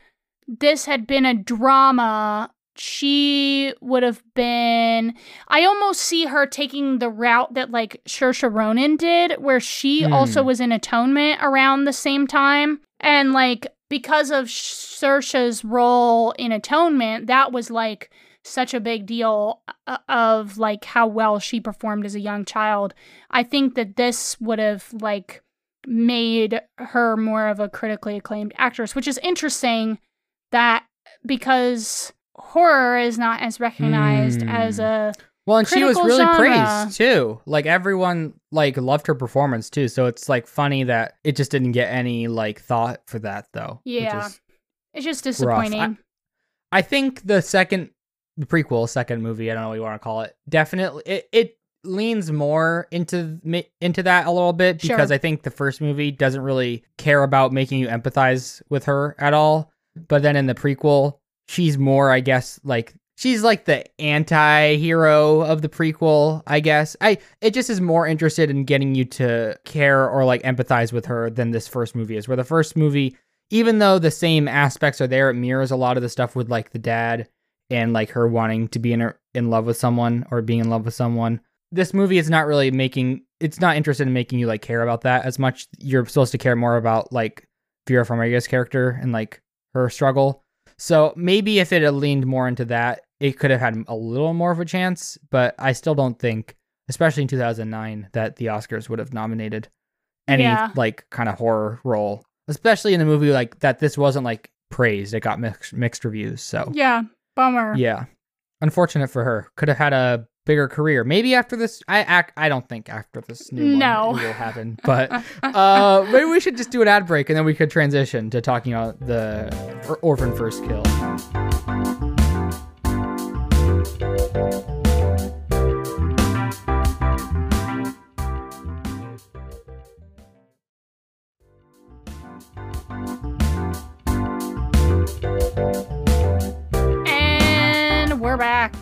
S1: this had been a drama she would have been I almost see her taking the route that like Saoirse Ronan did where she
S2: Hmm.
S1: also was in Atonement around the same time and like because of Saoirse's role in Atonement that was like such a big deal uh, of like how well she performed as a young child. I think that this would have like made her more of a critically acclaimed actress, which is interesting that because horror is not as recognized
S2: Hmm.
S1: as a
S2: Well, and she was really
S1: genre.
S2: praised too. Like everyone like loved her performance too. So it's like funny that it just didn't get any like thought for that though.
S1: Yeah. it's just disappointing.
S2: I think the second the prequel, second movie, I don't know what you want to call it. Definitely it, it leans more into into that a little bit
S1: Sure.
S2: because I think the first movie doesn't really care about making you empathize with her at all. But then in the prequel, she's more, I guess, like she's like the anti-hero of the prequel, I guess. I it just is more interested in getting you to care or like empathize with her than this first movie is. Where the first movie, even though the same aspects are there, it mirrors a lot of the stuff with like the dad and like her wanting to be in in love with someone or being in love with someone. This movie is not really making it's not interested in making you like care about that as much. You're supposed to care more about like Vera Farmiga's character and like her struggle. So maybe if it had leaned more into that, it could have had a little more of a chance. But I still don't think, especially in 2009, that the Oscars would have nominated any
S1: Yeah.
S2: like kind of horror role, especially in a movie like that. This wasn't like praised; it got mixed mixed reviews. So
S1: yeah, bummer.
S2: yeah, unfortunate for her. Could have had a bigger career. Maybe after this, I act. I don't think after this new
S1: No.
S2: one it will happen. But uh, maybe we should just do an ad break and then we could transition to talking about the orphan first kill.
S1: We're back.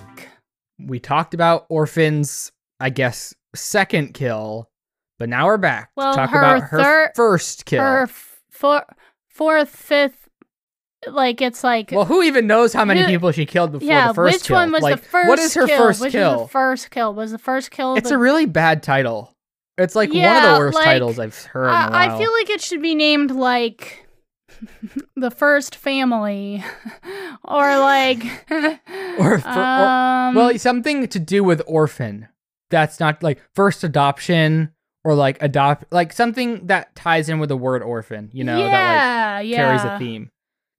S2: We talked about orphans. I guess second kill, but now we're back
S1: Well,
S2: to talk
S1: her
S2: about her
S1: third-
S2: first kill.
S1: Her f- four, fourth, fifth, like it's like
S2: well, who even knows how many
S1: Who-
S2: people she killed before
S1: yeah.
S2: the first
S1: which
S2: kill?
S1: one was
S2: like,
S1: the first?
S2: What is her
S1: kill?
S2: first
S1: which
S2: kill?
S1: Was the first kill was the first kill.
S2: It's
S1: the,
S2: a really bad title. It's like one of the worst
S1: like,
S2: titles I've heard in a while.
S1: I, I feel like it should be named like the first family, or like
S2: Or for- or-
S1: um,
S2: well, something to do with orphan. That's not like first adoption or like adopt, like something that ties in with the word orphan. You know, that
S1: yeah,
S2: like
S1: yeah.
S2: carries a theme.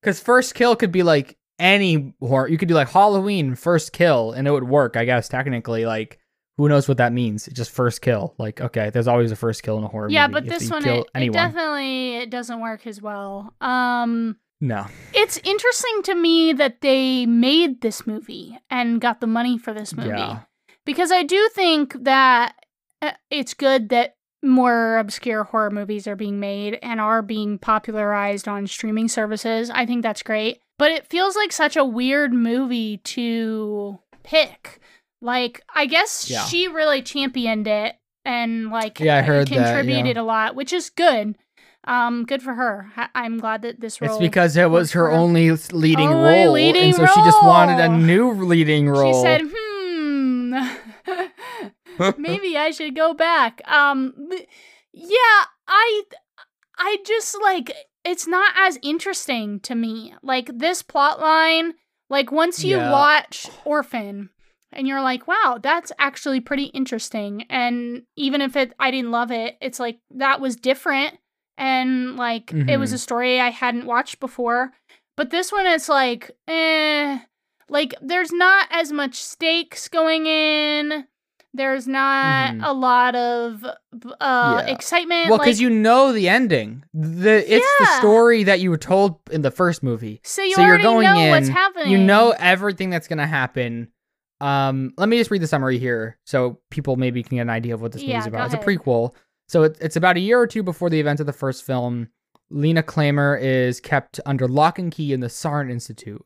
S2: Because first kill could be like any horror. You could do like Halloween first kill, and it would work. I guess technically, like who knows what that means? It's just first kill. Like okay, there's always a first kill in a horror
S1: Yeah,
S2: movie.
S1: Yeah,
S2: but
S1: this one it, it definitely it doesn't work as well. Um
S2: no.
S1: it's interesting to me that they made this movie and got the money for this movie.
S2: Yeah.
S1: Because I do think that uh, it's good that more obscure horror movies are being made and are being popularized on streaming services. I think that's great. But it feels like such a weird movie to pick. Like, I guess
S2: Yeah.
S1: she really championed it and like
S2: Yeah, I heard that, yeah.
S1: contributed a lot, which is good. Um, good for her. I- I'm glad that this role.
S2: It's because it was her
S1: for-
S2: only leading
S1: Only
S2: role,
S1: leading
S2: and so she just wanted a new leading role.
S1: She said, "Hmm, maybe I should go back." Um, yeah, I, I just like it's not as interesting to me. Like this plot line, like once you
S2: Yeah.
S1: watch Orphan, and you're like, "Wow, that's actually pretty interesting." And even if it, I didn't love it, it's like that was different, and like it was a story I hadn't watched before. But this one, it's like, eh like there's not as much stakes going in there's not
S2: Mhm.
S1: a lot of uh
S2: Yeah.
S1: excitement
S2: well,
S1: like,
S2: because you know the ending. The it's the story that you were told in the first movie.
S1: so you
S2: so you're going
S1: know what's
S2: in,
S1: happening
S2: You know everything that's gonna happen. Um, let me just read the summary here, so people maybe can get an idea of what this
S1: Yeah,
S2: movie's about. It's a prequel, so it, it's about a year or two before the events of the first film. Leena Klammer is kept under lock and key in the Saarne Institute.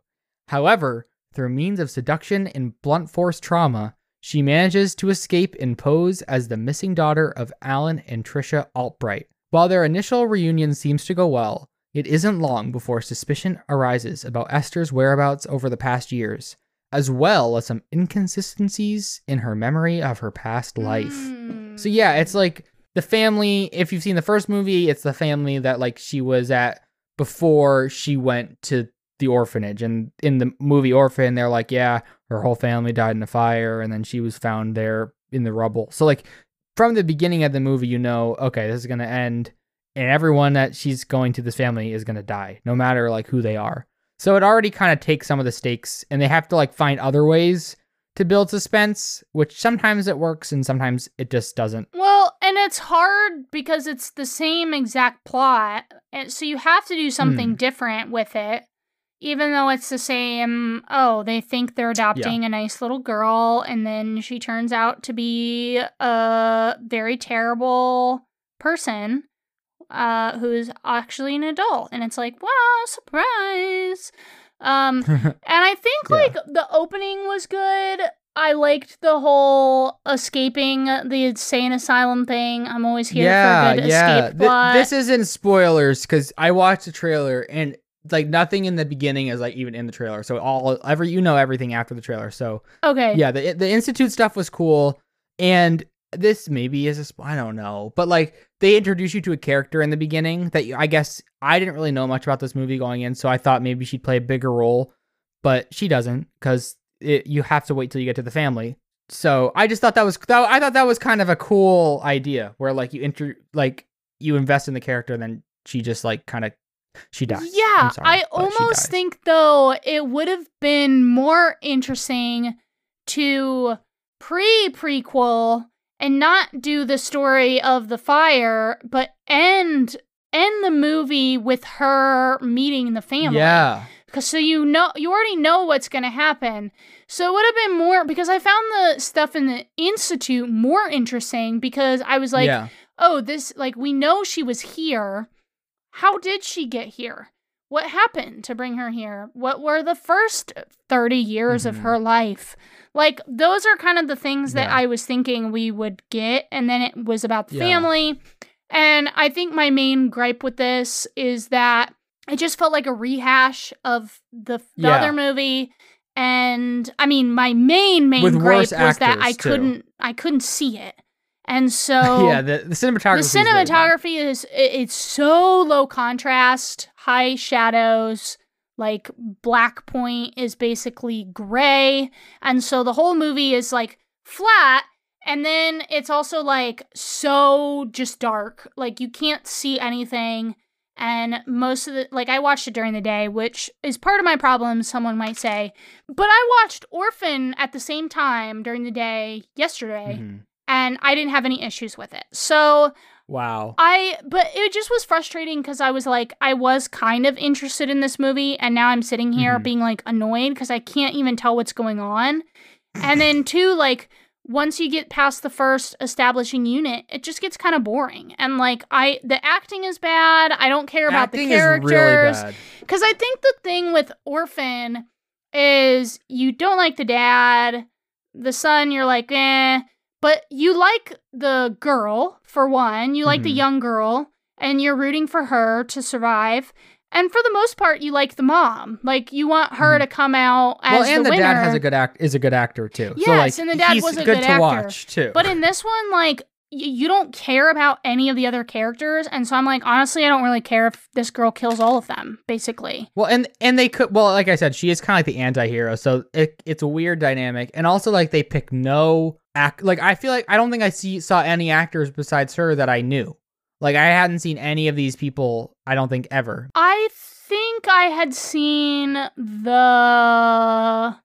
S2: However, through means of seduction and blunt force trauma, she manages to escape and pose as the missing daughter of Alan and Tricia Albright. While their initial reunion seems to go well, it isn't long before suspicion arises about Esther's whereabouts over the past years. As well as some inconsistencies in her memory of her past life.
S1: Mm.
S2: So yeah, it's like the family. If you've seen the first movie, it's the family that like she was at before she went to the orphanage. And in the movie Orphan, they're like, yeah, her whole family died in a fire, and then she was found there in the rubble. So like from the beginning of the movie, you know, okay, this is gonna end, and everyone that she's going to this family is gonna die, no matter like who they are. So it already kind of takes some of the stakes, and they have to like find other ways to build suspense, which sometimes it works and sometimes it just doesn't.
S1: Well, and it's hard because it's the same exact plot. And so you have to do something
S2: Hmm.
S1: different with it. Even though it's the same, oh, they think they're adopting a nice little girl, and then she turns out to be a very terrible person uh, who's actually an adult. And it's like, wow, surprise. Um, and I think
S2: Yeah.
S1: like the opening was good. I liked the whole escaping the insane asylum thing. I'm always here for a good escape
S2: Th-
S1: plot.
S2: this isn't spoilers because I watched the trailer and like nothing in the beginning is like even in the trailer. So all every you know everything after the trailer. So
S1: okay.
S2: yeah, the the institute stuff was cool, and this maybe is a sp- I don't know, but like they introduce you to a character in the beginning that you, I guess I didn't really know much about this movie going in, so I thought maybe she'd play a bigger role, but she doesn't because you have to wait till you get to the family. So I just thought that was that, I thought that was kind of a cool idea where like you enter like you invest in the character, and then she just like kind of she dies.
S1: Yeah,
S2: sorry,
S1: I almost think though it would have been more interesting to pre prequel and not do the story of the fire, but end end the movie with her meeting the family.
S2: Yeah.
S1: Cause so you know you already know what's gonna happen. So it would have been more because I found the stuff in the institute more interesting because I was like,
S2: yeah.
S1: oh, this like we know she was here. How did she get here? What happened to bring her here? What were the first 30 years of
S2: Mhm.
S1: her life? Like those are kind of the things that
S2: Yeah.
S1: I was thinking we would get and then it was about the
S2: Yeah.
S1: family. And I think my main gripe with this is that it just felt like a rehash of the, the
S2: Yeah.
S1: other movie. And I mean, my main main
S2: With
S1: gripe was that I
S2: too.
S1: couldn't I couldn't see it. And so
S2: yeah, the, the cinematography.
S1: the
S2: is really
S1: cinematography is it's so low contrast, high shadows, like black point is basically gray, and so the whole movie is like flat and then it's also like so just dark. Like you can't see anything and most of the like I watched it during the day, which is part of my problem, someone might say. But I watched Orphan at the same time during the day yesterday
S2: Mhm.
S1: And I didn't have any issues with it. So
S2: Wow.
S1: I, but it just was frustrating because I was like, I was kind of interested in this movie, and now I'm sitting here
S2: Mhm.
S1: being like annoyed because I can't even tell what's going on. And then, two, like, once you get past the first establishing unit, it just gets kind of boring. And like, I, the acting is bad. I don't care about
S2: Acting
S1: the
S2: is really
S1: characters. Because I think the thing with Orphan is you don't like the dad, the son, you're like, eh. But you like the girl, for one. You like the
S2: Mhm.
S1: young girl, and you're rooting for her to survive. And for the most part, you like the mom. Like, you want her
S2: Mhm.
S1: to come out as
S2: Well, and
S1: the,
S2: the,
S1: winner.
S2: dad has a good act is a good actor too. so
S1: Yes,
S2: like
S1: and the dad was a
S2: good,
S1: good
S2: to
S1: actor.
S2: watch too.
S1: But in this one, like, you don't care about any of the other characters. And so I'm like, honestly, I don't really care if this girl kills all of them, basically.
S2: Well, and and they could well, like I said, she is kind of like the anti-hero, so it, it's a weird dynamic. And also, like they pick no act. Like I feel like I don't think I see saw any actors besides her that I knew. Like I hadn't seen any of these people. I don't think ever.
S1: I think I had seen the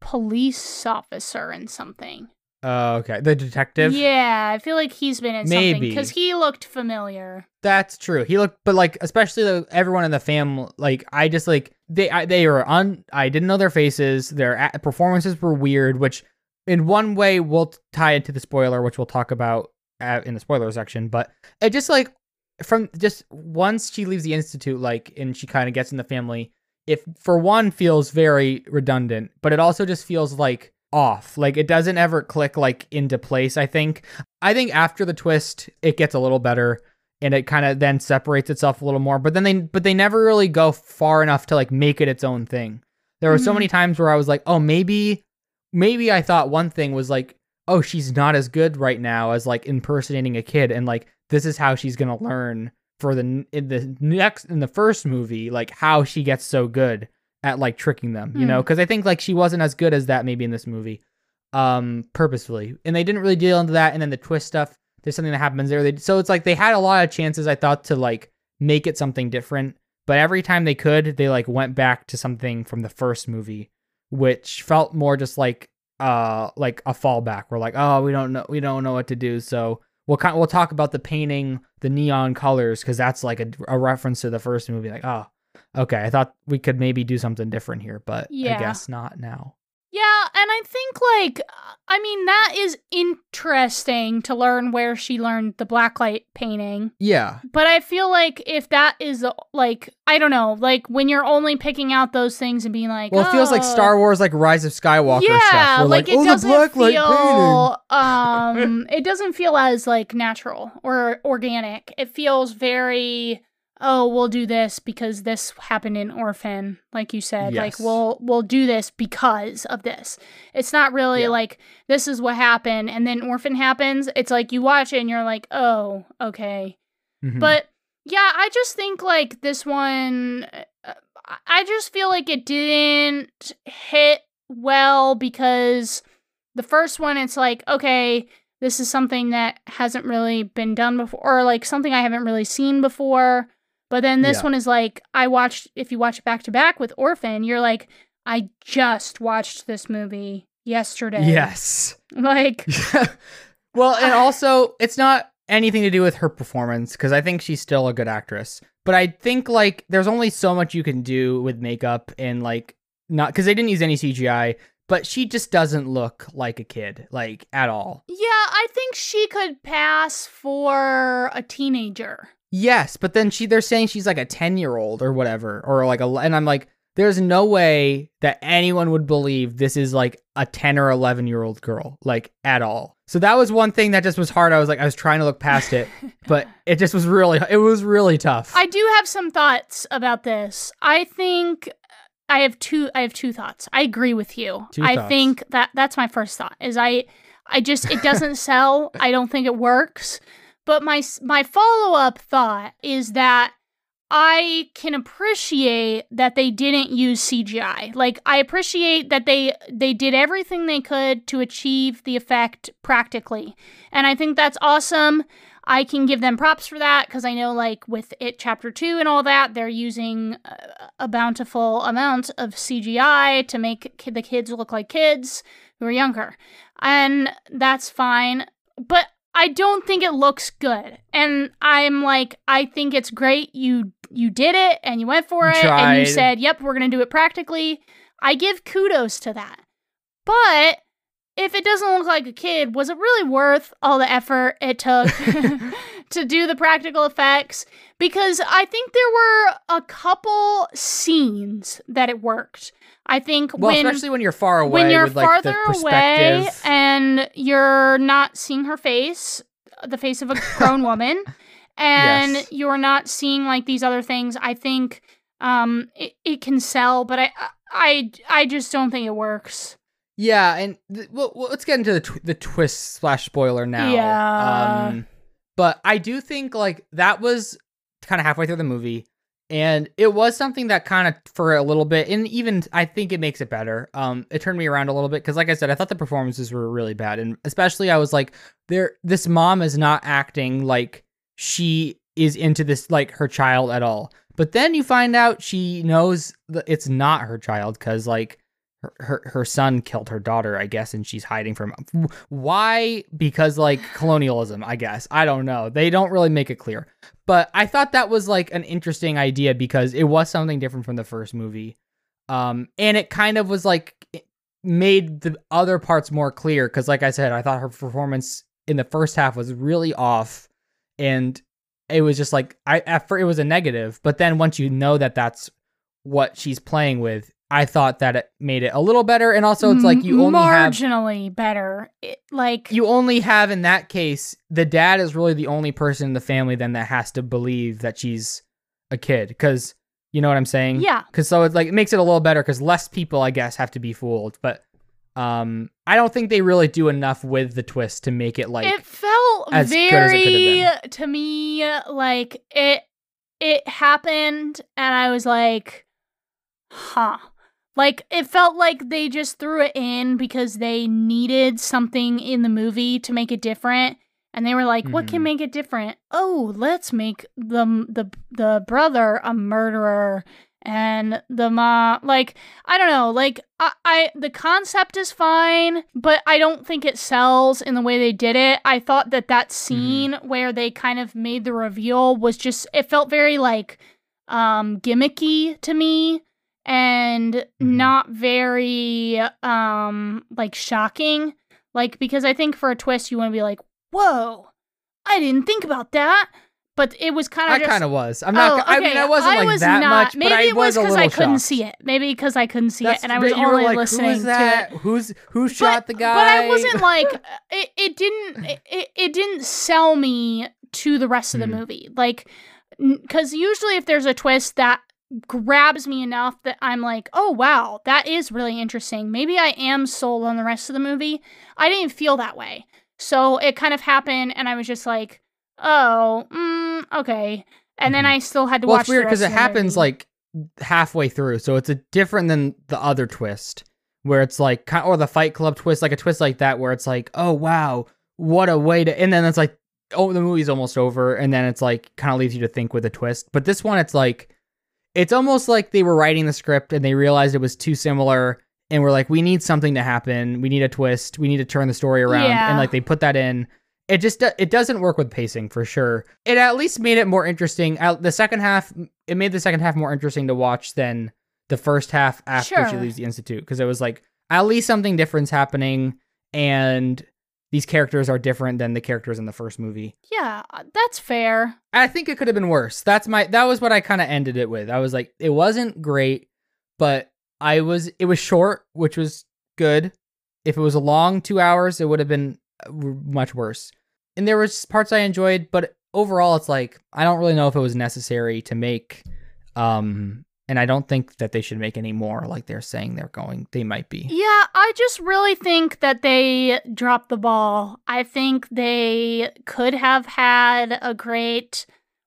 S1: police officer in something.
S2: Uh, okay, the detective.
S1: Yeah, I feel like he's been in something because he looked familiar.
S2: That's true. He looked, but like especially the, everyone in the family. Like I just like they I, they were un. I didn't know their faces. Their performances were weird, which in one way will tie into the spoiler, which we'll talk about uh, in the spoiler section. But it just like from just once she leaves the institute, like and she kind of gets in the family. If for one feels very redundant, but it also just feels like off. Like it doesn't ever click like into place. I think. I think after the twist, it gets a little better and it kind of then separates itself a little more but then they but they never really go far enough to like make it its own thing There were so
S1: Mhm.
S2: many times where I was like, oh, maybe, maybe I thought one thing was like, oh, she's not as good right now as like impersonating a kid, and like this is how she's gonna learn for the in the next in the first movie, like how she gets so good at like tricking them, you
S1: Hmm.
S2: know? Because I think like she wasn't as good as that maybe in this movie, um, purposefully, and they didn't really deal into that, and then the twist stuff. There's something that happens there. They, so it's like they had a lot of chances, I thought, to like make it something different but every time they could they like went back to something from the first movie which felt more just like uh like a fallback we're like oh we don't know we don't know what to do so we'll kind we'll talk about the painting the neon colors because that's like a, a reference to the first movie like oh okay i thought we could maybe do something different here but
S1: Yeah.
S2: i guess not now
S1: Yeah, and I think like I mean that is interesting to learn where she learned the blacklight painting.
S2: yeah
S1: But I feel like if that is like I don't know, like when you're only picking out those things and being like,
S2: well it feels like
S1: "Oh."
S2: star wars like rise of skywalker
S1: yeah,
S2: stuff We're
S1: like,
S2: like,
S1: it
S2: oh the
S1: doesn't
S2: blacklight painting
S1: feel um it doesn't feel as like natural or organic. It feels very oh, we'll do this because this happened in Orphan, like you said. Like we'll we'll do this because of this. It's not really
S2: Yeah.
S1: like this is what happened and then Orphan happens. It's like you watch it and you're like, "Oh, okay."
S2: Mhm.
S1: But yeah, I just think like this one, uh, I just feel like it didn't hit well because the first one, it's like, okay, this is something that hasn't really been done before, or like something I haven't really seen before. But then this
S2: Yeah.
S1: one is like, I watched, if you watch it back to back with Orphan, you're like, I just watched this movie yesterday.
S2: yes
S1: Like,
S2: well, and also it's not anything to do with her performance because I think she's still a good actress. But I think like there's only so much you can do with makeup and like not because they didn't use any CGI. But she just doesn't look like a kid, like at all.
S1: yeah, I think she could pass for a teenager.
S2: Yes, but then she they're saying she's like a 10 year old or whatever, or like a and I'm like, there's no way that anyone would believe this is like a 10 or 11 year old girl, like at all. So that was one thing that just was hard. I was like, I was trying to look past it, but it just was really, it was really tough.
S1: I do have some thoughts about this. I think I have two I have two thoughts. I agree with you.
S2: Two
S1: I
S2: thoughts.
S1: think that that's my first thought. Is I I just it doesn't sell. I don't think it works. But my my follow-up thought is that I can appreciate that they didn't use CGI. Like I appreciate that they they did everything they could to achieve the effect practically. And I think that's awesome. I can give them props for that because I know, like, with it chapter two and all that, they're using a bountiful amount of CGI to make the kids look like kids who are younger. And that's fine. But I don't think it looks good. And I'm like, I think it's great you you did it and you went for
S2: You
S1: it and you said, "Yep, we're going to do it practically." I give kudos to that. But if it doesn't look like a kid, was it really worth all the effort it took to do the practical effects? Because I think there were a couple scenes that it worked. I think
S2: well,
S1: when
S2: especially when you're far away
S1: when you're
S2: with like
S1: farther
S2: the
S1: away and you're not seeing her face, the face of a grown woman, and
S2: Yes.
S1: you're not seeing like these other things, I think um it, it can sell, but I I I just don't think it works.
S2: Yeah, and th- well, well, let's get into the tw- the twist slash spoiler now.
S1: Yeah.
S2: Um, but I do think like that was kind of halfway through the movie, and it was something that kind of for a little bit, and even I think it makes it better. Um, it turned me around a little bit because, like I said, I thought the performances were really bad, and especially I was like, there, this mom is not acting like she is into this like her child at all. But then you find out she knows that it's not her child because like her, her son killed her daughter, I guess, and she's hiding from. Why? Because like colonialism, I guess. I don't know. They don't really make it clear. But I thought that was like an interesting idea because it was something different from the first movie. Um and it kind of was like made the other parts more clear cuz like I said, I thought her performance in the first half was really off and it was just like I at first it was a negative, but then once you know that that's what she's playing with, I thought that it made it a little better. And also, it's like you only have
S1: marginally better. It, like
S2: you only have in that case the dad is really the only person in the family then that has to believe that she's a kid because You know what I'm saying?
S1: Yeah.
S2: Because so it's like it makes it a little better because less people, I guess, have to be fooled. But um, I don't think they really do enough with the twist to make it like
S1: it felt
S2: as good as it
S1: very
S2: could
S1: to me like it it happened and I was like, huh. Like it felt like they just threw it in because they needed something in the movie to make it different. And they were like, "What can
S2: Mhm.
S1: make it different? Oh, let's make the the the brother a murderer and the mom like I don't know, like I, I the concept is fine, but I don't think it sells in the way they did it. I thought that that scene where they kind of made the reveal was just it felt very like um gimmicky to me and not very um like shocking like because i think for a twist you want to be like whoa i didn't think about that but it was kind
S2: I
S1: of just
S2: kind of was. I'm not.
S1: oh,
S2: g- I mean,
S1: okay,
S2: I wasn't like
S1: was
S2: that
S1: not.
S2: much,
S1: maybe
S2: but
S1: it was
S2: was little
S1: I couldn't
S2: shocked.
S1: see it. Maybe because I couldn't see
S2: That's-
S1: it, and I was
S2: but
S1: only
S2: like,
S1: listening
S2: Who
S1: to it.
S2: Who's who shot the guy?
S1: But I wasn't like it. It didn't. It, it, didn't sell me to the rest of the
S2: Hmm.
S1: movie. Like, because usually if there's a twist that grabs me enough that I'm like, oh wow, that is really interesting. Maybe I am sold on the rest of the movie. I didn't feel that way. So it kind of happened, and I was just like, oh, mm, okay. And then
S2: Mhm.
S1: I still had to
S2: well,
S1: watch.
S2: it's weird
S1: because
S2: because it happens like halfway through, so it's a different than the other twist where it's like, or the Fight Club twist, like a twist like that where it's like, oh wow, what a way to, and then it's like, oh, the movie's almost over, and then it's like kind of leaves you to think with a twist. But this one, it's like, it's almost like they were writing the script and they realized it was too similar. And we're like, we need something to happen. We need a twist. We need to turn the story around.
S1: Yeah.
S2: And like they put that in it just it doesn't work with pacing for sure. It at least made it more interesting. The second half, it made the second half more interesting to watch than the first half after she leaves the institute because it was like at least something different's happening, and these characters are different than the characters in the first movie.
S1: Yeah, uh, that's fair.
S2: I think it could have been worse. That's my that was what I kind of ended it with. I was like, it wasn't great, but I was it was short, which was good. If it was a long two hours, it would have been uh, much worse. And there was parts I enjoyed, but overall, it's like I don't really know if it was necessary to make. Um, and I don't think that they should make any more, like they're saying they're going. They might be.
S1: Yeah, I just really think that they dropped the ball. I think they could have had a great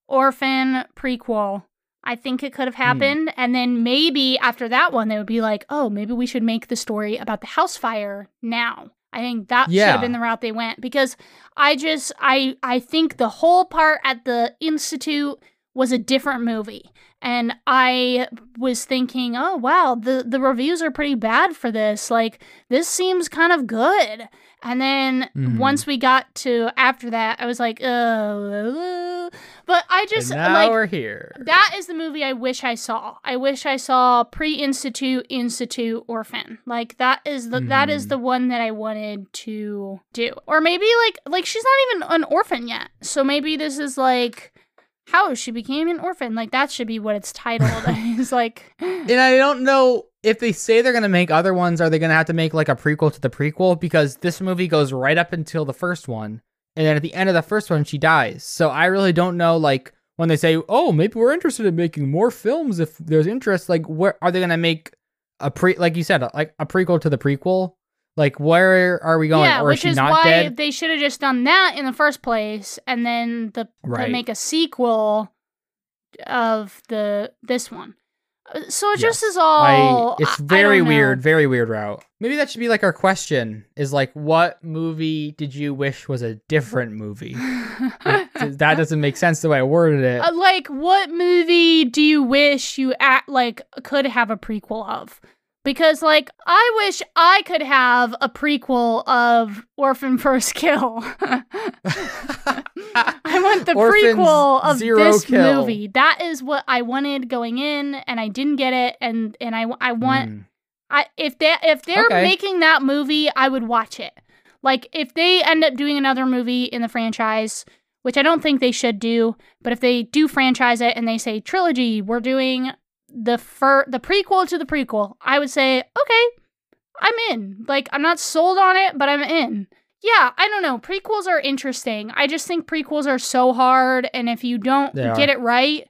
S1: orphan prequel. I think it could have hmm. happened. And then maybe after that one, they would be like, oh, maybe we should make the story about the house fire now. I think that should have been the route they went because I just I I think the whole part at the institute was a different movie. And I was thinking, oh wow, the the reviews are pretty bad for this. Like this seems kind of good. And then
S2: Mhm.
S1: once we got to after that, I was like, oh, but I just
S2: and now
S1: like
S2: we're here.
S1: that is the movie I wish I saw. I wish I saw pre-institute, institute, orphan. Like that is the that is the one that I wanted to do. Or maybe like like she's not even an orphan yet. So maybe this is like how she became an orphan. Like that should be what it's titled. it's like
S2: And I don't know if they say they're gonna make other ones, are they gonna have to make like a prequel to the prequel? Because this movie goes right up until the first one, and then at the end of the first one, she dies. So I really don't know, like when they say, "Oh, maybe we're interested in making more films if there's interest." Like, where are they gonna make a pre? Like you said, like a prequel to the prequel? Like, where are we going?
S1: yeah,
S2: or is
S1: which is
S2: not
S1: why
S2: dead?
S1: they should have just done that in the first place, and then the
S2: Right.
S1: to make a sequel of the this one. Uh, So it just is all.
S2: I, it's very weird, very weird route. Maybe that should be like our question: is like, what movie did you wish was a different movie? It- that doesn't make sense the way I worded it.
S1: Uh, like, what movie do you wish you at like could have a prequel of? Because like, I wish I could have a prequel of Orphan First Kill. I want the
S2: Orphans
S1: prequel of this
S2: Kill.
S1: movie. That is what I wanted going in, and I didn't get it. And and I I want
S2: Mm.
S1: I if they if they're
S2: Okay.
S1: making that movie, I would watch it. Like if they end up doing another movie in the franchise, which I don't think they should do, but if they do franchise it and they say trilogy, we're doing the fir- the prequel to the prequel, I would say, "Okay, I'm in." Like I'm not sold on it, but I'm in. Yeah, I don't know. Prequels are interesting. I just think prequels are so hard and if you don't
S2: They are.
S1: get it right,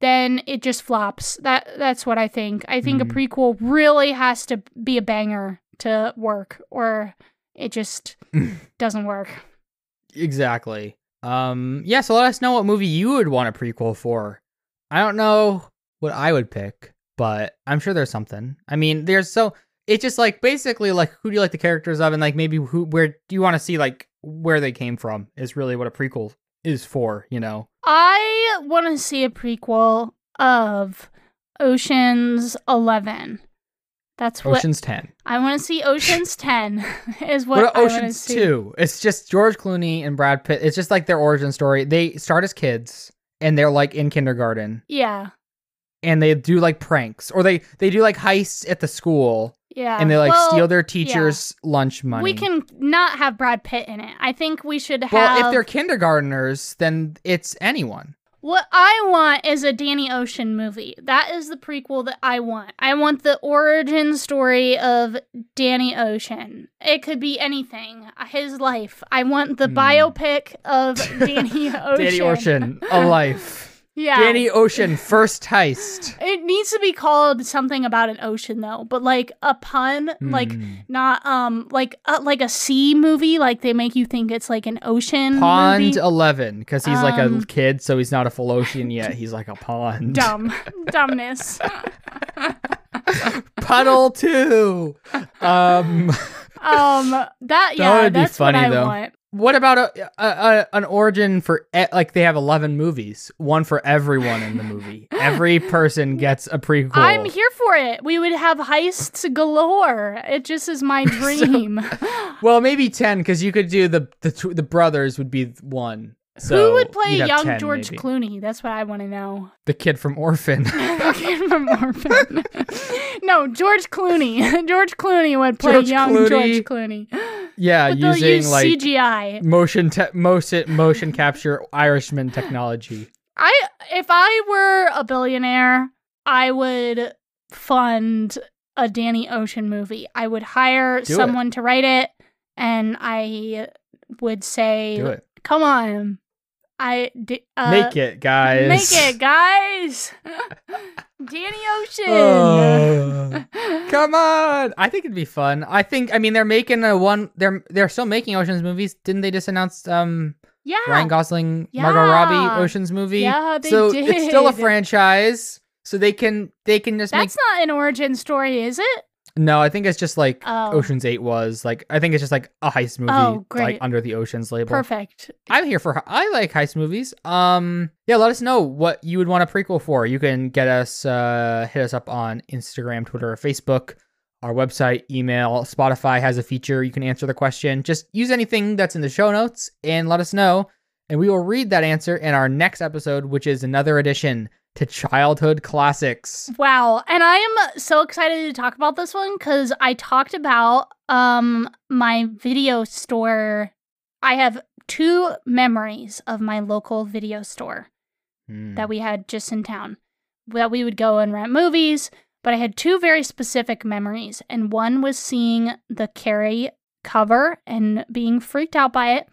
S1: then it just flops. That that's what I think. I think
S2: Mhm.
S1: a prequel really has to be a banger to work, or it just doesn't work.
S2: Exactly. Um, yeah, so let us know what movie you would want a prequel for. I don't know what I would pick, but I'm sure there's something. I mean, there's so it's just like basically like who do you like the characters of and like maybe who where do you want to see like where they came from is really what a prequel is for, you know.
S1: I want to see a prequel of Ocean's Eleven. That's what
S2: Ocean's 10.
S1: I want to see. Ocean's Ten is
S2: What,
S1: what, I want to
S2: Ocean's
S1: see.
S2: 2? It's just George Clooney and Brad Pitt. It's just like their origin story. They start as kids and they're like in kindergarten
S1: Yeah,
S2: and they do like pranks or they they do like heists at the school
S1: yeah.
S2: and they like
S1: Well,
S2: steal their teachers' lunch money.
S1: We can not have Brad Pitt in it. I think we should have.
S2: Well, if they're kindergartners, then it's anyone.
S1: What I want is a Danny Ocean movie. That is the prequel that I want. I want the origin story of Danny Ocean. It could be anything. His life. I want the
S2: Hmm.
S1: biopic of Danny Ocean.
S2: Danny Ocean, a life.
S1: Yeah.
S2: Danny Ocean, first heist.
S1: It needs to be called something about an ocean though, but like a pun, like
S2: Hmm.
S1: not um like uh, like a sea movie, like they make you think it's like an ocean
S2: Pond
S1: movie.
S2: 11, because he's like
S1: Um,
S2: a kid, so he's not a full ocean yet. He's like a pond.
S1: Dumb, dumbness.
S2: Puddle 2. Um,
S1: Um, that yeah, that
S2: would be
S1: that's
S2: funny,
S1: what I
S2: though.
S1: want.
S2: What about a, a, a an origin for like they have 11 movies, one for everyone in the movie. Every person gets a prequel.
S1: I'm here for it. We would have heists galore. It just is my dream.
S2: Well, maybe 10 because you could do the the tw- the brothers would be one. So
S1: Who would play young
S2: 10
S1: George
S2: maybe.
S1: Clooney? That's what I want to know.
S2: The kid from Orphan.
S1: I can't remember. Orphan. no, George Clooney. George Clooney would play
S2: George
S1: young
S2: Clooney.
S1: George Clooney.
S2: yeah,
S1: But
S2: using
S1: use
S2: like
S1: CGI.
S2: motion te- motion motion capture Irishman technology.
S1: I if I were a billionaire, I would fund a Danny Ocean movie. I would hire
S2: Do it.
S1: someone to write it, and I would say,
S2: Do it.
S1: "Come on, I di- uh,
S2: Make it, guys.
S1: make it, guys." Danny Ocean.
S2: Oh. Come on. I think it'd be fun. I think I mean they're making a one they're they're still making Ocean's movies. Didn't they just announce um
S1: yeah,
S2: Ryan Gosling, Margot Robbie Ocean's movie?
S1: Yeah, they
S2: so it's still a franchise. So they can they can just
S1: that's not an origin story, is it?
S2: No, I think it's just like
S1: Oh.
S2: Ocean's 8 was. Like I think it's just like a heist movie
S1: Oh,
S2: like under the Ocean's label.
S1: Perfect.
S2: I'm here for I like heist movies. Um yeah, let us know what you would want a prequel for. You can get us uh hit us up on Instagram, Twitter, or Facebook. Our website, email, Spotify has a feature you can answer the question. Just use anything that's in the show notes and let us know. And we will read that answer in our next episode, which is another edition to childhood classics.
S1: Wow. And I am so excited to talk about this one because I talked about um my video store. I have two memories of my local video store
S2: Hmm.
S1: that we had just in town that we would go and rent movies. But I had two very specific memories, and one was seeing the Carrie cover and being freaked out by it,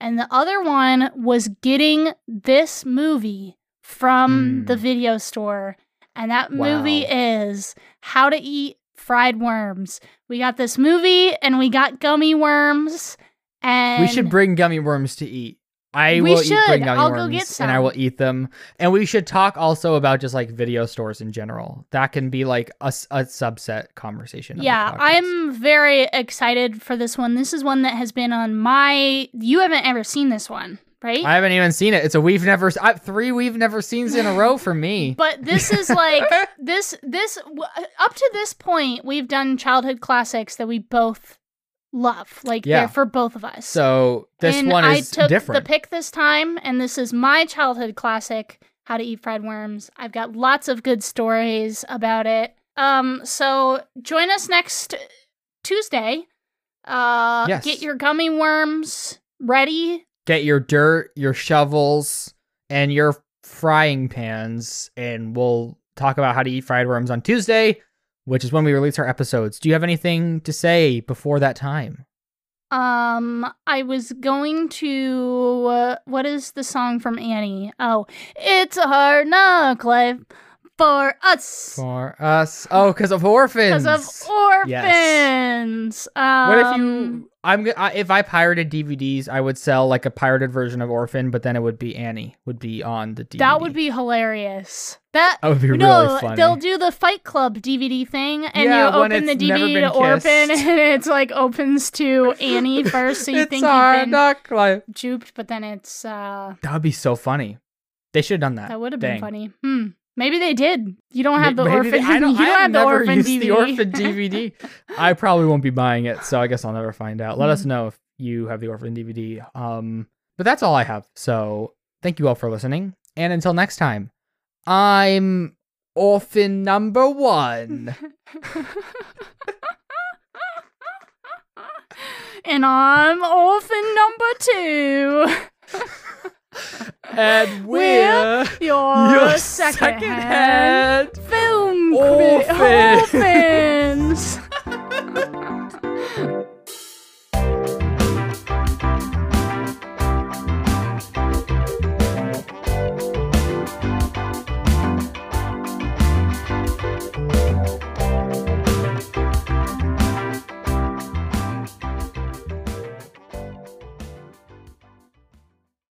S1: and the other one was getting this movie from
S2: Hmm.
S1: the video store, and that movie is How to Eat Fried Worms. We got this movie, and we got gummy worms, and
S2: we should bring gummy worms to eat. I
S1: We
S2: will eat bring
S1: should.
S2: gummy
S1: I'll go
S2: worms and I will eat them. And we should talk also about just like video stores in general. That can be like a, a subset conversation.
S1: Yeah. I'm very excited for this one. This is one that has been on my. You haven't ever seen this one, right?
S2: I haven't even seen it. It's a we've never I, three we've never seen in a row for me.
S1: but this is like this this up to this point we've done childhood classics that we both love. Like
S2: Yeah.
S1: they're for both of us.
S2: so this
S1: and
S2: one is I
S1: took
S2: different.
S1: the pick this time, and this is my childhood classic, How to Eat Fried Worms. I've got lots of good stories about it. Um, so join us next Tuesday. Uh,
S2: Yes.
S1: get your gummy worms ready.
S2: Get your dirt, your shovels, and your frying pans, and we'll talk about how to eat fried worms on Tuesday, which is when we release our episodes. Do you have anything to say before that time?
S1: Um, I was going to uh, what is the song from Annie? Oh, it's a hard knock life for us
S2: For us. Oh, because of orphans.
S1: because of orphans. Um,
S2: What if you? I'm g- I, if I pirated DVDs, I would sell like a pirated version of Orphan, but then it would be Annie would be on the DVD.
S1: That would be hilarious. That
S2: That would be
S1: no,
S2: really funny.
S1: they'll do the Fight Club DVD thing, and
S2: Yeah,
S1: you open the DVD to Orphan,
S2: kissed.
S1: and it's like opens to Annie first, so you
S2: it's
S1: think you've been
S2: knock life.
S1: duped, but then it's uh
S2: That would be so funny. They should have done that.
S1: that would have been funny. Hmm. Maybe they did. You don't have the
S2: maybe
S1: orphan.
S2: they- I don't.
S1: you
S2: I
S1: don't
S2: have
S1: have the
S2: never
S1: orphan
S2: used
S1: DVD.
S2: the orphan DVD. I probably won't be buying it, so I guess I'll never find out. Let us
S1: Hmm.
S2: know if you have the orphan DVD. Um, but that's all I have. So thank you all for listening, and until next time, I'm orphan number one.
S1: and I'm orphan number two
S2: and
S1: we're,
S2: we're
S1: your,
S2: your secondhand,
S1: film
S2: orphans.
S1: orphans.